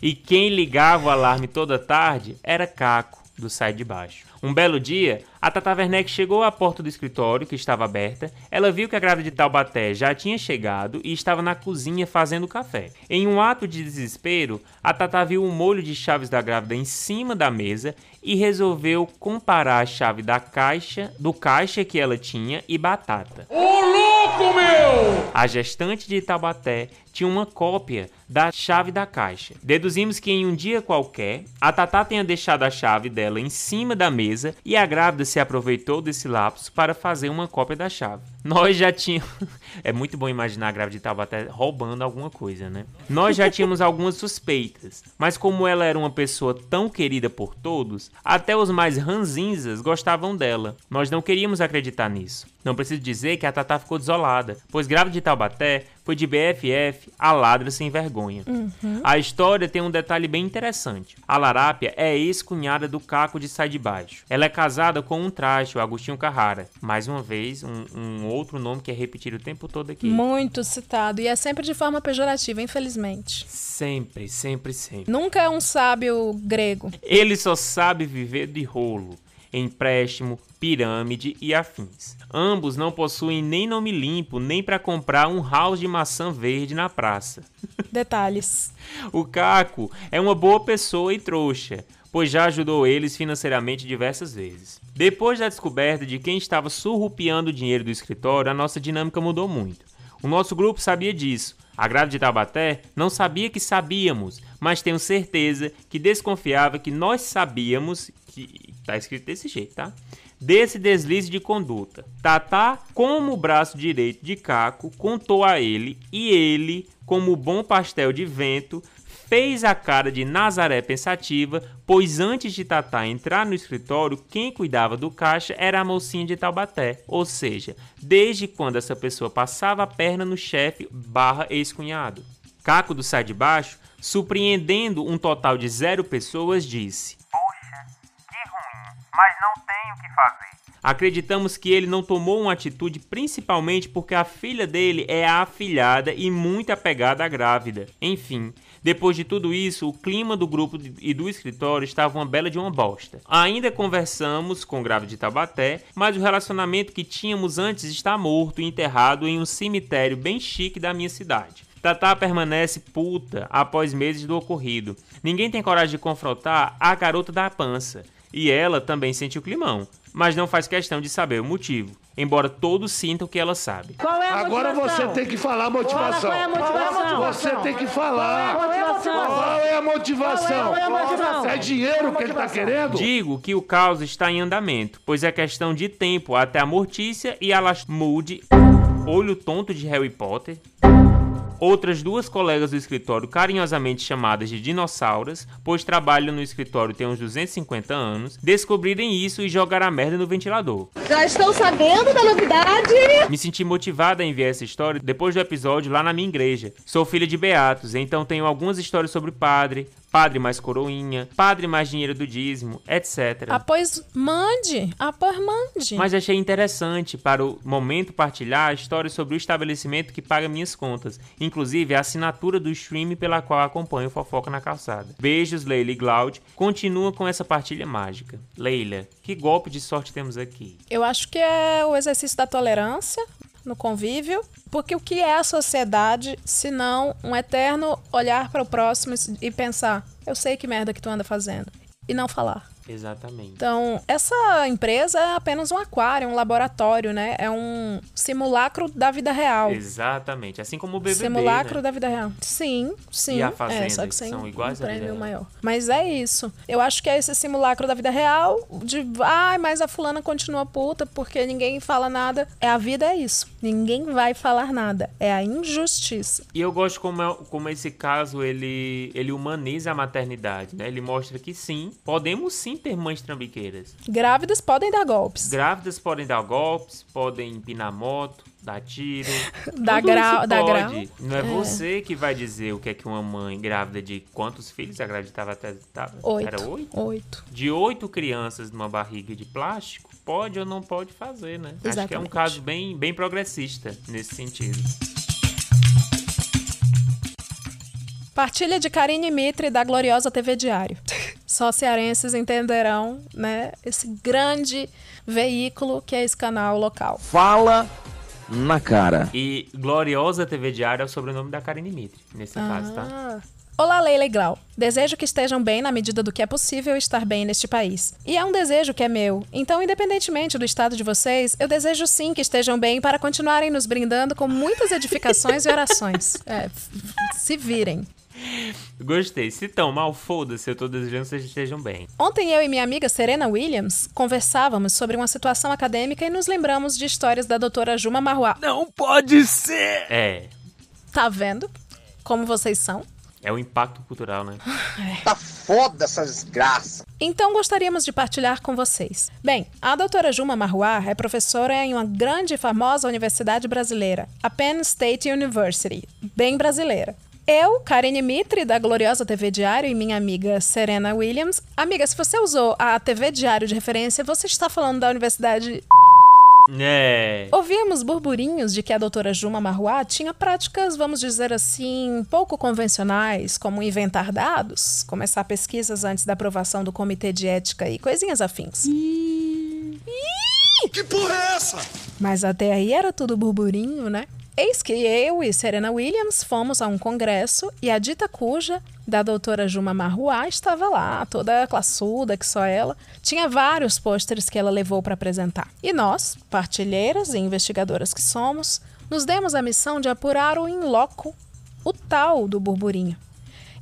[SPEAKER 6] E quem ligava o alarme toda tarde era Caco, do Sai de Baixo. Um belo dia, a Tata Werneck chegou à porta do escritório, que estava aberta. Ela viu que a grávida de Taubaté já tinha chegado e estava na cozinha fazendo café. Em um ato de desespero, a Tata viu o molho de chaves da grávida em cima da mesa e resolveu comparar a chave da caixa, do caixa que ela tinha e batata.
[SPEAKER 7] Ô louco, meu!
[SPEAKER 6] A gestante de Taubaté tinha uma cópia da chave da caixa. Deduzimos que em um dia qualquer, a Tatá tenha deixado a chave dela em cima da mesa e a grávida se aproveitou desse lapso para fazer uma cópia da chave. Nós já tínhamos. é muito bom imaginar a grávida de Taubaté roubando alguma coisa, né? Nós já tínhamos algumas suspeitas, mas como ela era uma pessoa tão querida por todos, até os mais ranzinzas gostavam dela. Nós não queríamos acreditar nisso. Não preciso dizer que a Tatá ficou desolada, pois grávida de Taubaté foi de BFF a ladra sem vergonha.
[SPEAKER 1] Uhum.
[SPEAKER 6] A história tem um detalhe bem interessante. A Larápia é ex-cunhada do Caco de Sai de Baixo. Ela é casada com um traste, o Agostinho Carrara. Mais uma vez, um, um outro nome que é repetido o tempo todo aqui.
[SPEAKER 1] Muito citado. E é sempre de forma pejorativa, infelizmente.
[SPEAKER 6] Sempre, sempre, sempre.
[SPEAKER 1] Nunca é um sábio grego.
[SPEAKER 6] Ele só sabe viver de rolo empréstimo, pirâmide e afins. Ambos não possuem nem nome limpo, nem para comprar um house de maçã verde na praça.
[SPEAKER 1] Detalhes.
[SPEAKER 6] o Caco é uma boa pessoa e trouxa, pois já ajudou eles financeiramente diversas vezes. Depois da descoberta de quem estava surrupiando o dinheiro do escritório, a nossa dinâmica mudou muito. O nosso grupo sabia disso. A grávida de Taubaté não sabia que sabíamos, mas tenho certeza que desconfiava que nós sabíamos que tá escrito desse jeito, tá? Desse deslize de conduta. Tatá, como o braço direito de Caco, contou a ele e ele, como bom pastel de vento, fez a cara de Nazaré pensativa, pois antes de Tatá entrar no escritório, quem cuidava do caixa era a mocinha de Taubaté, ou seja, desde quando essa pessoa passava a perna no chefe barra ex-cunhado. Caco do Sai de Baixo, surpreendendo um total de zero pessoas, disse
[SPEAKER 17] mas não tenho o que fazer.
[SPEAKER 6] Acreditamos que ele não tomou uma atitude principalmente porque a filha dele é a afilhada e muito apegada à grávida. Enfim, depois de tudo isso, o clima do grupo e do escritório estava uma bela de uma bosta. Ainda conversamos com o grávida de Tabaté, mas o relacionamento que tínhamos antes está morto e enterrado em um cemitério bem chique da minha cidade. Tatá permanece puta após meses do ocorrido. Ninguém tem coragem de confrontar a garota da pança. E ela também sente o climão, mas não faz questão de saber o motivo, embora todos sintam que ela sabe.
[SPEAKER 4] Qual Agora você tem que falar a motivação. Qual é a motivação? Você tem que falar. Qual é a motivação? Qual é a motivação? Qual é, a motivação? é dinheiro que ele tá querendo?
[SPEAKER 6] Digo que o caos está em andamento, pois é questão de tempo até a Mortícia e a mude olho tonto de Harry Potter Outras duas colegas do escritório, carinhosamente chamadas de dinossauras, pois trabalham no escritório tem uns 250 anos, descobrirem isso e jogaram a merda no ventilador.
[SPEAKER 10] Já estão sabendo da novidade?
[SPEAKER 6] Me senti motivada a enviar essa história depois do episódio lá na minha igreja. Sou filha de Beatos, então tenho algumas histórias sobre padre, padre mais coroinha, padre mais dinheiro do dízimo, etc.
[SPEAKER 1] Após mande, após mande.
[SPEAKER 6] Mas achei interessante para o momento partilhar histórias sobre o estabelecimento que paga minhas contas, inclusive a assinatura do stream pela qual acompanho Fofoca na Calçada. Beijos, Leila e Glaud. Continua com essa partilha mágica. Leila, que golpe de sorte temos aqui?
[SPEAKER 1] Eu acho que é o exercício da tolerância, no convívio, porque o que é a sociedade se não um eterno olhar para o próximo e pensar: eu sei que merda que tu anda fazendo, e não falar.
[SPEAKER 6] Exatamente.
[SPEAKER 1] Então, essa empresa é apenas um aquário, um laboratório, né? É um simulacro da vida real.
[SPEAKER 6] Exatamente. Assim como o BBB,
[SPEAKER 1] Simulacro
[SPEAKER 6] né?
[SPEAKER 1] da vida real. Sim, sim.
[SPEAKER 6] E a Fazenda,
[SPEAKER 1] é, só que sem
[SPEAKER 6] são iguais
[SPEAKER 1] um prêmio maior. Mas é isso. Eu acho que é esse simulacro da vida real de, ai, ah, mas a fulana continua puta porque ninguém fala nada. É a vida é isso. Ninguém vai falar nada. É a injustiça.
[SPEAKER 6] E eu gosto como, é, como esse caso ele ele humaniza a maternidade, né? Ele mostra que sim, podemos sim ter mães trambiqueiras.
[SPEAKER 1] Grávidas podem dar golpes.
[SPEAKER 6] Grávidas podem dar golpes, podem empinar moto, dar tiro.
[SPEAKER 1] dar grau, dar grau.
[SPEAKER 6] Não é, é, você que vai dizer o que é que uma mãe grávida de quantos filhos a grávida estava até tava,
[SPEAKER 1] oito.
[SPEAKER 6] era oito?
[SPEAKER 1] Oito.
[SPEAKER 6] De oito crianças numa barriga de plástico, pode ou não pode fazer, né? Exatamente. Acho que é um caso bem, bem progressista nesse sentido.
[SPEAKER 1] Partilha de Karine Mitre da gloriosa TV Diário. Só cearenses entenderão, né, esse grande veículo que é esse canal local.
[SPEAKER 7] Fala na cara.
[SPEAKER 6] E gloriosa TV Diário é o sobrenome da Karine Mitre, nesse ah. caso, tá?
[SPEAKER 1] Olá, Leila e Glau. Desejo que estejam bem na medida do que é possível estar bem neste país. E é um desejo que é meu. Então, independentemente do estado de vocês, eu desejo sim que estejam bem para continuarem nos brindando com muitas edificações e orações. É, se virem.
[SPEAKER 6] Gostei. Se tão mal, foda-se, eu tô desejando que vocês estejam bem.
[SPEAKER 1] Ontem eu e minha amiga Serena Williams conversávamos sobre uma situação acadêmica e nos lembramos de histórias da doutora Juma Marruá.
[SPEAKER 7] Não pode ser!
[SPEAKER 6] É.
[SPEAKER 1] Tá vendo como vocês são?
[SPEAKER 6] É o impacto cultural, né?
[SPEAKER 7] É. Tá foda essa desgraça.
[SPEAKER 1] Então gostaríamos de partilhar com vocês. Bem, a doutora Juma Marruá é professora em uma grande e famosa universidade brasileira, a Penn State University, bem brasileira. Eu, Karine Mitre, da gloriosa TV Diário, e minha amiga Serena Williams. Amiga, se você usou a TV Diário de referência, você está falando da Universidade.
[SPEAKER 6] É.
[SPEAKER 1] Ouvíamos burburinhos de que a doutora Juma Marruá tinha práticas, vamos dizer assim, pouco convencionais, como inventar dados, começar pesquisas antes da aprovação do comitê de ética e coisinhas afins.
[SPEAKER 4] Que porra é essa?
[SPEAKER 1] Mas até aí era tudo burburinho, né? Eis que eu e Serena Williams fomos a um congresso e a dita cuja, da doutora Juma Marruá, estava lá, toda classuda, que só ela. Tinha vários pôsteres que ela levou para apresentar. E nós, partilheiras e investigadoras que somos, nos demos a missão de apurar o in loco, o tal do burburinho.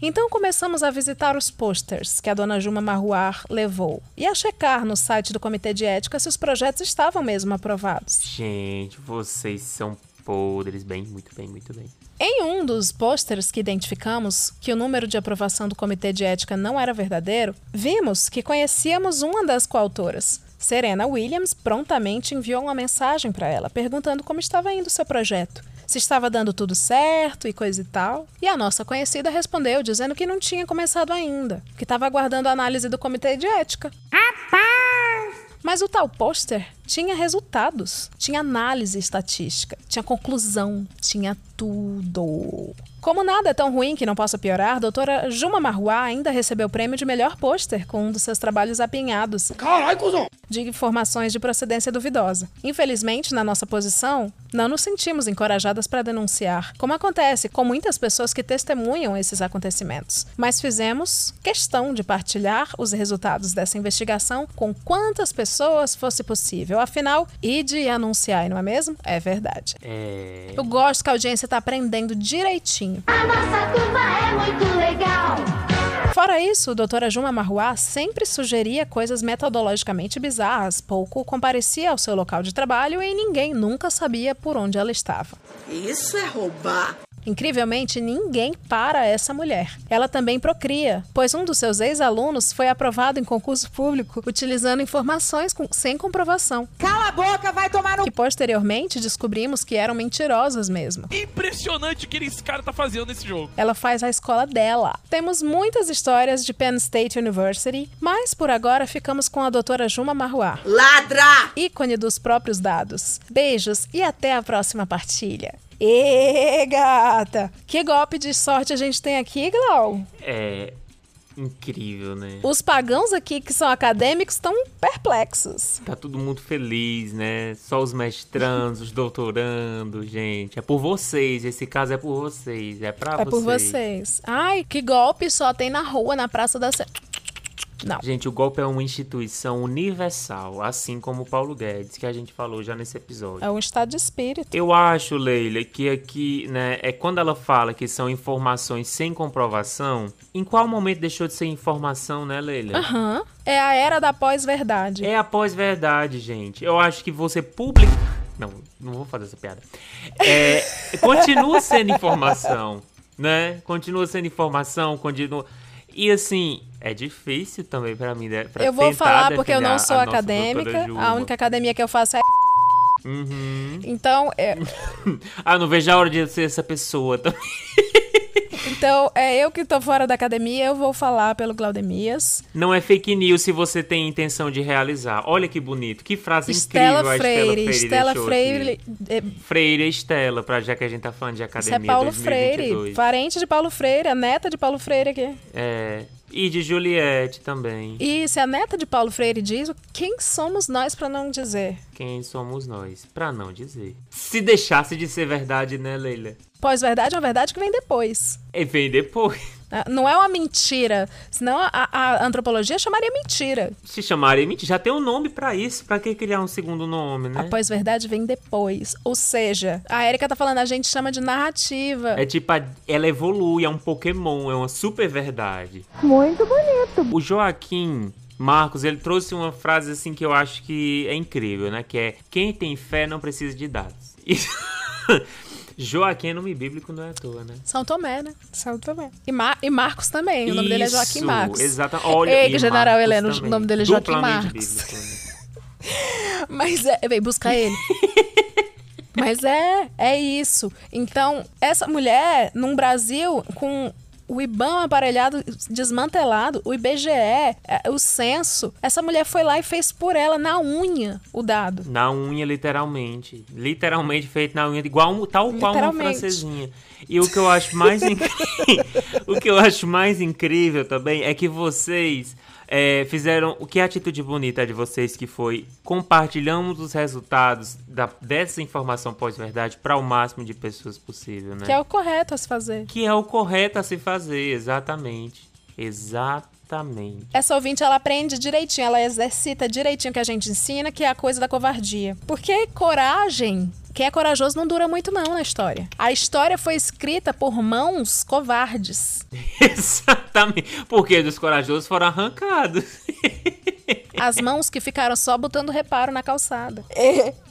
[SPEAKER 1] Então começamos a visitar os posters que a dona Juma Marruar levou e a checar no site do Comitê de Ética se os projetos estavam mesmo aprovados.
[SPEAKER 6] Gente, vocês são podres. Bem, muito bem, muito bem.
[SPEAKER 1] Em um dos posters que identificamos que o número de aprovação do Comitê de Ética não era verdadeiro, vimos que conhecíamos uma das coautoras. Serena Williams prontamente enviou uma mensagem para ela perguntando como estava indo seu projeto se estava dando tudo certo e coisa e tal. E a nossa conhecida respondeu dizendo que não tinha começado ainda, que estava aguardando a análise do comitê de ética. Mas o tal pôster tinha resultados, tinha análise estatística, tinha conclusão, tinha tudo. Como nada é tão ruim que não possa piorar, a doutora Juma Marruá ainda recebeu o prêmio de melhor pôster com um dos seus trabalhos apinhados.
[SPEAKER 4] Caralho, cuzão!
[SPEAKER 1] De informações de procedência duvidosa. Infelizmente, na nossa posição, não nos sentimos encorajadas para denunciar, como acontece com muitas pessoas que testemunham esses acontecimentos. Mas fizemos questão de partilhar os resultados dessa investigação com quantas pessoas fosse possível. Afinal, e de anunciar, não é mesmo? É verdade.
[SPEAKER 6] É...
[SPEAKER 1] Eu gosto que a audiência está aprendendo direitinho.
[SPEAKER 19] A nossa turma é muito legal.
[SPEAKER 1] Fora isso, a doutora Juma Marruá sempre sugeria coisas metodologicamente bizarras, pouco comparecia ao seu local de trabalho e ninguém nunca sabia por onde ela estava.
[SPEAKER 10] Isso é roubar.
[SPEAKER 1] Incrivelmente, ninguém para essa mulher. Ela também procria, pois um dos seus ex-alunos foi aprovado em concurso público utilizando informações com, sem comprovação.
[SPEAKER 10] Cala a boca, vai tomar no.
[SPEAKER 1] Que posteriormente descobrimos que eram mentirosas mesmo.
[SPEAKER 20] Impressionante o que esse cara tá fazendo nesse jogo.
[SPEAKER 1] Ela faz a escola dela. Temos muitas histórias de Penn State University, mas por agora ficamos com a doutora Juma Marruá.
[SPEAKER 10] Ladra!
[SPEAKER 1] Ícone dos próprios dados. Beijos e até a próxima partilha. Ê, gata! Que golpe de sorte a gente tem aqui, Glau?
[SPEAKER 6] É incrível, né?
[SPEAKER 1] Os pagãos aqui que são acadêmicos estão perplexos.
[SPEAKER 6] Tá todo mundo feliz, né? Só os mestrandos, os doutorandos, gente. É por vocês, esse caso é por vocês, é pra
[SPEAKER 1] é
[SPEAKER 6] vocês.
[SPEAKER 1] É por vocês. Ai, que golpe só tem na rua, na Praça da Sé. Não.
[SPEAKER 6] Gente, o golpe é uma instituição universal, assim como o Paulo Guedes, que a gente falou já nesse episódio.
[SPEAKER 1] É um estado de espírito.
[SPEAKER 6] Eu acho, Leila, que aqui, né, é quando ela fala que são informações sem comprovação, em qual momento deixou de ser informação, né, Leila?
[SPEAKER 1] Aham. Uhum. É a era da pós-verdade.
[SPEAKER 6] É a pós-verdade, gente. Eu acho que você publica. Não, não vou fazer essa piada. É, continua sendo informação, né? Continua sendo informação, continua. E assim, é difícil também para mim, né? Pra
[SPEAKER 1] eu vou falar porque eu não sou acadêmica. A única academia que eu faço é.
[SPEAKER 6] Uhum.
[SPEAKER 1] Então. É...
[SPEAKER 6] ah, não vejo a hora de ser essa pessoa também.
[SPEAKER 1] Então, é eu que tô fora da academia, eu vou falar pelo Claudemias.
[SPEAKER 6] Não é fake news se você tem intenção de realizar. Olha que bonito, que frase
[SPEAKER 1] Estela
[SPEAKER 6] incrível
[SPEAKER 1] Freire,
[SPEAKER 6] a Estela Freire
[SPEAKER 1] Estela Freire.
[SPEAKER 6] É... Freire Estela, pra, já que a gente tá falando de academia
[SPEAKER 1] Isso é Paulo
[SPEAKER 6] 2022.
[SPEAKER 1] Freire, parente de Paulo Freire, a neta de Paulo Freire aqui.
[SPEAKER 6] É, e de Juliette também.
[SPEAKER 1] E se a neta de Paulo Freire diz, quem somos nós para não dizer?
[SPEAKER 6] Quem somos nós para não dizer? Se deixasse de ser verdade, né, Leila?
[SPEAKER 1] Pós-verdade é uma verdade que vem depois.
[SPEAKER 6] E vem depois.
[SPEAKER 1] Não é uma mentira. Senão a, a antropologia chamaria mentira.
[SPEAKER 6] Se chamaria mentira. Já tem um nome para isso. Para que criar um segundo nome, né?
[SPEAKER 1] A pós-verdade vem depois. Ou seja, a Erika tá falando, a gente chama de narrativa.
[SPEAKER 6] É tipo, ela evolui, é um Pokémon, é uma super verdade.
[SPEAKER 9] Muito bonito.
[SPEAKER 6] O Joaquim Marcos, ele trouxe uma frase assim que eu acho que é incrível, né? Que é: quem tem fé não precisa de dados. Joaquim é nome bíblico, não é à toa, né?
[SPEAKER 1] São Tomé, né? São Tomé. E, Mar e Marcos também. O nome Isso, dele é Joaquim Marcos.
[SPEAKER 6] Exato. Olha,
[SPEAKER 1] Ei, General Heleno, o nome dele é Joaquim Marcos.
[SPEAKER 6] Bíblico, né?
[SPEAKER 1] Mas é, vem buscar ele. Mas é, é isso. Então, essa mulher, num Brasil com o IBAN aparelhado, desmantelado, o IBGE, é, o censo. Essa mulher foi lá e fez por ela na unha o dado.
[SPEAKER 6] Na unha, literalmente. Literalmente feito na unha, igual tal qual uma francesinha. E o que eu acho mais incrível, o que eu acho mais incrível também é que vocês É, fizeram. O que é a atitude bonita de vocês que foi compartilhamos os resultados da, dessa informação pós-verdade para o máximo de pessoas possível, né?
[SPEAKER 1] Que é o correto a se fazer.
[SPEAKER 6] Que é o correto a se fazer, exatamente. Exatamente.
[SPEAKER 1] Essa ouvinte, ela aprende direitinho, ela exercita direitinho o que a gente ensina, que é a coisa da covardia. Porque coragem quem é corajoso não dura muito não na história. A história foi escrita por mãos covardes.
[SPEAKER 6] Exatamente. Porque dos corajosos foram arrancados.
[SPEAKER 1] As mãos que ficaram só botando reparo na calçada.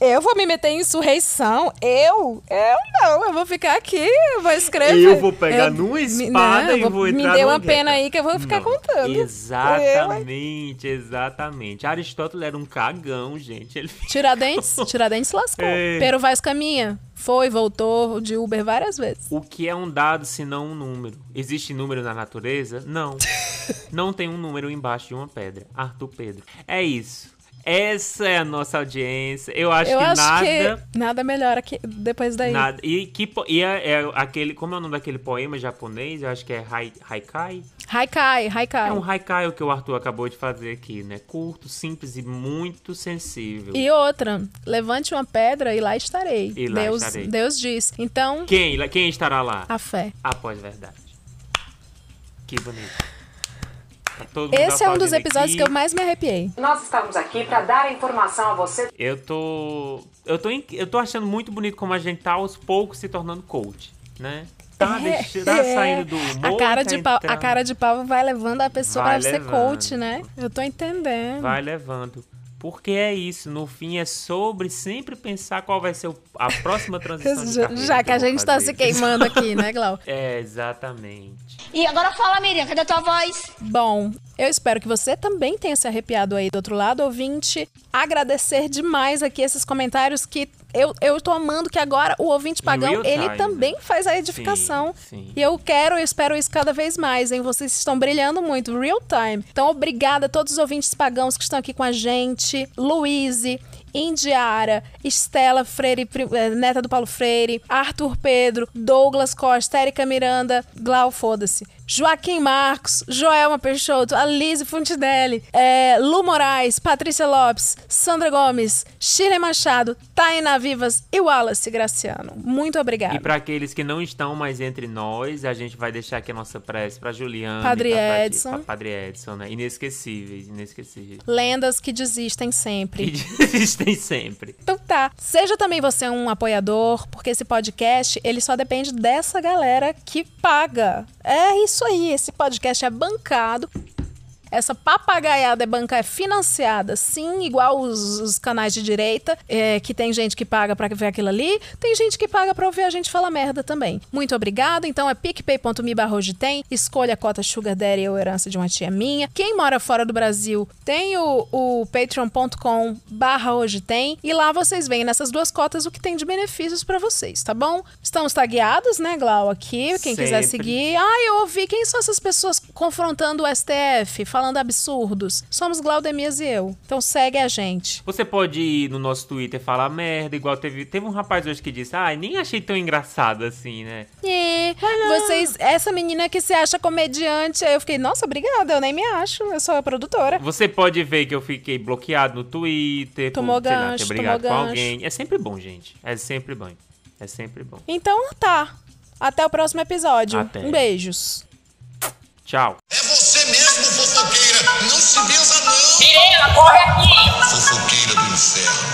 [SPEAKER 1] Eu vou me meter em insurreição? Eu? Eu não. Eu vou ficar aqui, eu vou escrever.
[SPEAKER 6] Eu vou pegar eu, numa espada não, e vou entrar
[SPEAKER 1] Me dê uma pena aí que eu vou ficar não. contando.
[SPEAKER 6] Exatamente, eu... exatamente. Aristóteles era um cagão, gente. Ele...
[SPEAKER 1] Tiradentes? Tiradentes lascou. É. Pero Vaz caminha. Foi, voltou de Uber várias vezes.
[SPEAKER 6] O que é um dado se não um número? Existe número na natureza? Não. não tem um número embaixo de uma pedra. Arthur Pedro. É isso. Essa é a nossa audiência. Eu acho
[SPEAKER 1] eu
[SPEAKER 6] que
[SPEAKER 1] acho
[SPEAKER 6] nada.
[SPEAKER 1] Que nada melhor aqui, depois daí.
[SPEAKER 6] Nada. E, que, e é, é, aquele. Como é o nome daquele poema japonês? Eu acho que é Hai, Haikai.
[SPEAKER 1] Haikai, Haikai.
[SPEAKER 6] É um Haikai o que o Arthur acabou de fazer aqui, né? Curto, simples e muito sensível.
[SPEAKER 1] E outra, levante uma pedra e lá estarei.
[SPEAKER 6] E lá
[SPEAKER 1] Deus,
[SPEAKER 6] estarei.
[SPEAKER 1] Deus diz. Então.
[SPEAKER 6] Quem? Quem estará lá?
[SPEAKER 1] A fé.
[SPEAKER 6] Após verdade. Que bonito.
[SPEAKER 1] Esse é um dos episódios aqui. que eu mais me arrepiei.
[SPEAKER 21] Nós estamos aqui para dar a informação a você.
[SPEAKER 6] Eu tô. Eu tô, eu tô achando muito bonito como a gente tá aos poucos se tornando coach, né? Tá, é, tá saindo do humor,
[SPEAKER 1] a cara,
[SPEAKER 6] tá
[SPEAKER 1] de pau, a cara de pau vai levando a pessoa vai pra levando. ser coach, né? Eu tô entendendo.
[SPEAKER 6] Vai levando. Porque é isso, no fim é sobre sempre pensar qual vai ser a próxima transição de
[SPEAKER 1] Já, já que a gente tá se queimando aqui, né, Glau?
[SPEAKER 6] é, exatamente.
[SPEAKER 10] E agora fala, Miriam, cadê a tua voz?
[SPEAKER 1] Bom, eu espero que você também tenha se arrepiado aí do outro lado, ouvinte. Agradecer demais aqui esses comentários que eu, eu tô amando que agora o ouvinte pagão, ele time, também né? faz a edificação. Sim, sim. E eu quero, eu espero isso cada vez mais, hein? Vocês estão brilhando muito, real time. Então, obrigada a todos os ouvintes pagãos que estão aqui com a gente. Luíse, Indiara, Estela Freire, eh, neta do Paulo Freire, Arthur Pedro, Douglas Costa, Érica Miranda, Glau, foda-se. Joaquim Marcos, Joelma Peixoto, Alice Fontidelli, é, Lu Moraes, Patrícia Lopes, Sandra Gomes, Shirley Machado, Taina Vivas e Wallace Graciano. Muito obrigada.
[SPEAKER 6] E para aqueles que não estão mais entre nós, a gente vai deixar aqui a nossa prece para Juliana.
[SPEAKER 1] Padre Edson.
[SPEAKER 6] Pra, Padre Edson, né? Inesquecíveis, inesquecíveis.
[SPEAKER 1] Lendas que desistem sempre.
[SPEAKER 6] Que desistem sempre.
[SPEAKER 1] Então tá. Seja também você um apoiador, porque esse podcast, ele só depende dessa galera que paga. É isso isso aí, esse podcast é bancado essa papagaiada é banca é financiada, sim, igual os, os canais de direita, é, que tem gente que paga para ver aquilo ali, tem gente que paga para ouvir a gente falar merda também. Muito obrigado. Então é picpay.me barra tem, escolha a cota Sugar Daddy ou herança de uma tia minha. Quem mora fora do Brasil tem o, o patreon.com barra hoje tem, e lá vocês veem nessas duas cotas o que tem de benefícios para vocês, tá bom? Estamos tagueados, né, Glau, aqui, quem Sempre. quiser seguir. Ah, eu ouvi, quem são essas pessoas confrontando o STF? falando absurdos. Somos Glaudemias e eu. Então segue a gente.
[SPEAKER 6] Você pode ir no nosso Twitter falar merda, igual teve, teve um rapaz hoje que disse: "Ai, ah, nem achei tão engraçado assim, né?"
[SPEAKER 1] É, vocês, essa menina que se acha comediante, aí eu fiquei: "Nossa, obrigada, eu nem me acho, eu sou a produtora."
[SPEAKER 6] Você pode ver que eu fiquei bloqueado no Twitter,
[SPEAKER 1] tomou por, gancho, lá, ter brigado com gancho. alguém.
[SPEAKER 6] É sempre bom, gente. É sempre bom. É sempre bom.
[SPEAKER 1] Então tá. Até o próximo episódio.
[SPEAKER 6] Até.
[SPEAKER 1] Um beijos.
[SPEAKER 6] Tchau.
[SPEAKER 3] É você mesmo. Não se benza, não.
[SPEAKER 2] Mirela, corre aqui.
[SPEAKER 3] Fofoqueira do inferno.